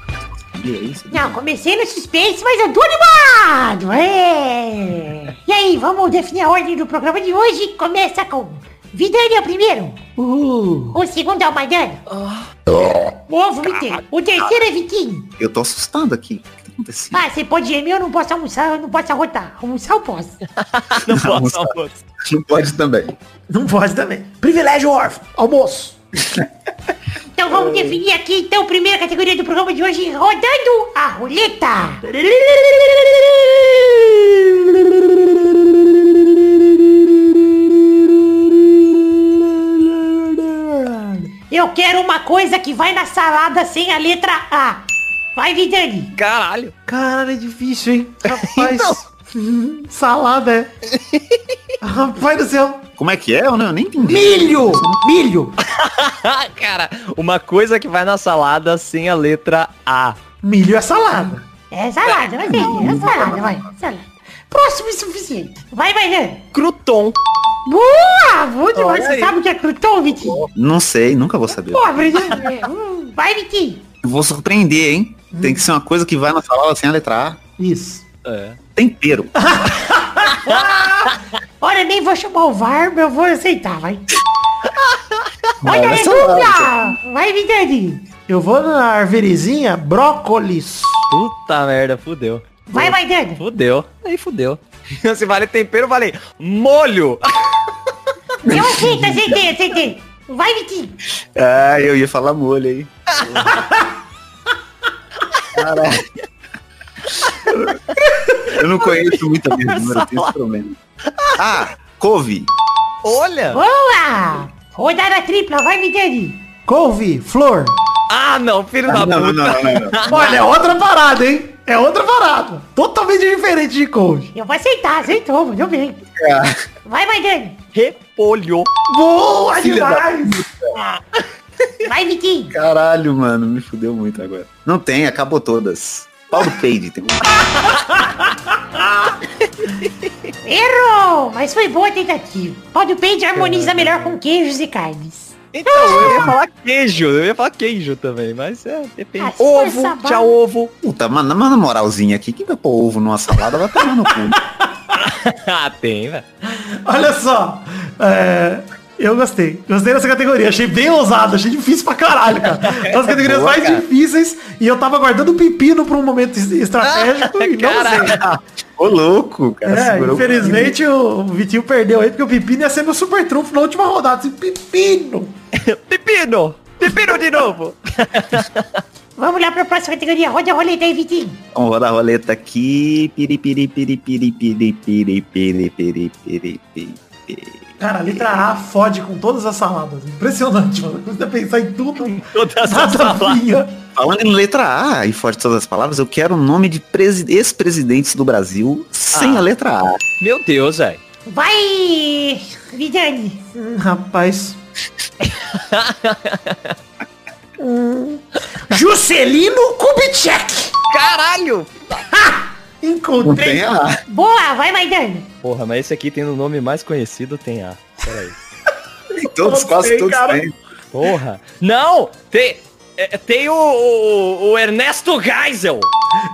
Não, comecei no suspense, mas eu tô animado! É! E aí, vamos definir a ordem do programa de hoje? Começa com Vidani é o primeiro, Uh, o segundo é o Maidana. O ovo, Vitinho. O terceiro é Vitinho. Eu tô assustado aqui. O que tá acontecendo? Ah, você pode gemer, eu não posso almoçar, eu não posso arrotar. Almoçar eu posso. (laughs) Não posso, não posso. Não pode também. não pode também. Privilégio órfão. Almoço. (laughs) Então vamos definir aqui, então, a primeira categoria do programa de hoje, rodando a roleta. Eu quero uma coisa que vai na salada sem a letra A. Vai, Vidani. Caralho. Caralho, é difícil, hein? (laughs) Rapaz. Hum, Salada, é. (laughs) Rapaz do céu. Como é que é? Eu não, eu nem entendi. Milho! Milho! (laughs) Cara, uma coisa que vai na salada sem a letra A. Milho é salada. É salada, vai ter. É salada, vai. Salada. Próximo e suficiente. Vai, vai, Vidani. Crouton. Boa! Bom. Olha Você sabe o que é crouton, Vitinho? Não sei, nunca vou saber. Pô, aprendi. (laughs) Hum, Vai, Vitinho. Vou surpreender, hein? Tem que ser uma coisa que vai na salada sem a letra A. Isso. É. Tempero. (laughs) Olha, nem vou chamar o VAR, mas eu vou aceitar, vai. Olha, Vai, é vai salada. dupla! Vai, Vidani. Eu vou na arverizinha, brócolis. Puta merda, fudeu. Vai, vai, Dani. Fudeu. Aí fudeu. (laughs) Se vale tempero, falei molho. (laughs) Eu aceito, aceitei, aceitei. Vai, Vitinho. Ah, eu ia falar molho aí. Caralho. Eu não conheço muita verdura, eu tenho esse problema. Ah, couve. Olha. Boa! Rodada tripla, vai, Vidani. Couve, flor. Ah, não, filho da Não, não, puta. não, não, não. Olha, é outra parada, hein? É outra parada. Totalmente diferente de couve. Eu vou aceitar, aceitou, mandou bem. Vai, vai, Dani. Repolho. Boa Filha demais! Vai, Vitinho. Caralho, mano, me fudeu muito agora. Não tem, acabou todas. Paulo Peide tem um. Errou! Mas foi boa a tentativa. Pau do peito harmoniza melhor com queijos e carnes. Então, eu ia falar queijo. Eu ia falar queijo também, mas é, depende. Ah, ovo, tchau ovo. Puta, mano, mas na moralzinha aqui, quem vai pôr ovo numa salada vai tomar no cu. (laughs) ah, tem, velho. Olha só. é, eu gostei. Gostei dessa categoria. Achei bem ousado. Achei difícil pra caralho, cara. (laughs) Uma das categorias Boa, mais cara. difíceis. E eu tava guardando o pepino pra um momento es- estratégico e não Caraca. Ô, louco, cara. É, infelizmente o Vitinho perdeu aí, porque o Pepino ia ser meu super trunfo na última rodada. Assim, Pepino! (laughs) Pepino. Pepino de novo. (laughs) Vamos lá pra próxima categoria. Roda a roleta aí, Vitinho. Vamos rodar a roleta aqui. Piri, piri, piri, piri, piri, piri, piri, piri, piri, piri. Cara, a letra A fode com todas as saladas. Impressionante, mano. Você pensar em tudo. Todas as saladas. Falando em letra A e forte todas as palavras, eu quero o nome de presi- ex-presidentes do Brasil sem Ah. a letra A. Meu Deus, velho. Vai, Vidani. Hum, rapaz. Hum. (laughs) Juscelino Kubitschek. Caralho. Encontrei. Boa, vai, Maidana. Porra, mas esse aqui tem no nome mais conhecido, tem A. Peraí. (laughs) Todos, Não quase sei, todos cara. têm. Porra! Não! Tem, é, tem o, o, o Ernesto Geisel!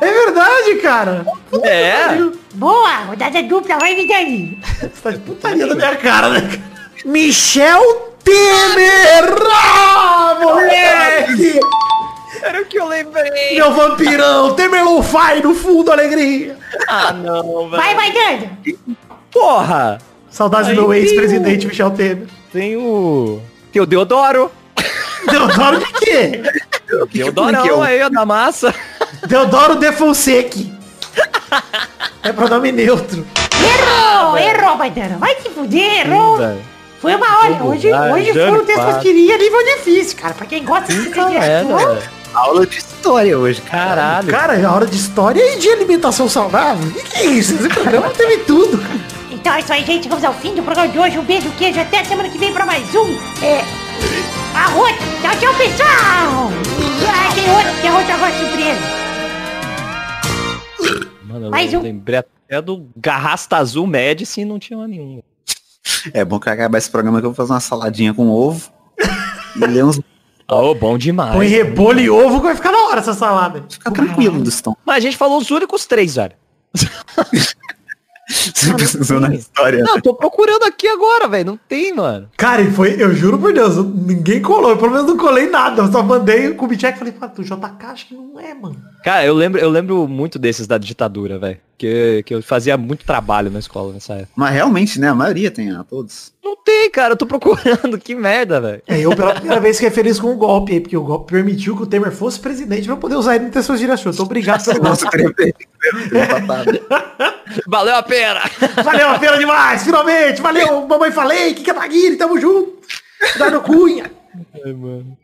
É verdade, cara. É! Boa, rodada dupla, vai, Vidani. Você tá de putaria na minha cara, né? cara? Michel Temer! Ah, moleque! Era o que eu lembrei! (laughs) Meu vampirão! Temer Lo-Fi no fundo, alegria! Ah, não, velho! Vai, Maidana. Porra! Saudades Aí do meu ex-presidente Michel Temer. Tem o... Tem o Deodoro! (laughs) Deodoro de quê? Deodorão aí, ó, da massa! Deodoro de Fonseca. É pronome neutro. Errou, errou, Maidana. Vai se fuder, errou. Velho. Foi uma hora. Hoje, hoje foi um texto que queria nível difícil, cara. Pra quem gosta de era, velho. Aula de história hoje, cara. Caralho! Cara, é hora de história e de alimentação saudável. O que, que é isso? Esse programa teve tudo. Então é isso aí, gente. Vamos ao fim do programa de hoje. Um beijo, queijo. Até semana que vem pra mais um. É. Arroz. Tchau, tchau, pessoal. Ah, tem outro, tem outro agora surpresa. Mano, eu Mais um. lembrei até do Garrasta Azul Medicine e não tinha mais nenhum. É bom que acabar esse programa que eu vou fazer uma saladinha com ovo (laughs) e ler uns... Oh, bom demais. Põe rebolo e ovo que vai ficar na hora essa salada. Fica tranquilo, Dustão. Mas a gente falou os únicos três, velho. Você precisou na história. Não, tô procurando aqui agora, velho. Não tem, mano. Cara, e foi, eu juro por Deus, ninguém colou. Eu pelo menos não colei nada. Eu só mandei o Kubitschek e falei, tu JK acho que não é, mano. Cara, eu lembro, eu lembro muito desses da ditadura, velho. Que, que eu fazia muito trabalho na escola nessa época. Mas realmente, né? A maioria tem A, todos. Não tem, cara. Eu tô procurando. Que merda, velho. É, eu pela primeira vez fiquei feliz com o golpe aí, porque o golpe permitiu que o Temer fosse presidente pra eu poder usar ele no Tessões de Então, obrigado pelo. Nossa. (laughs) Valeu a pena. Valeu a pena demais, finalmente. Valeu, mamãe falei, que que é Taguiri, tamo junto. Dá no cunha. Ai, mano.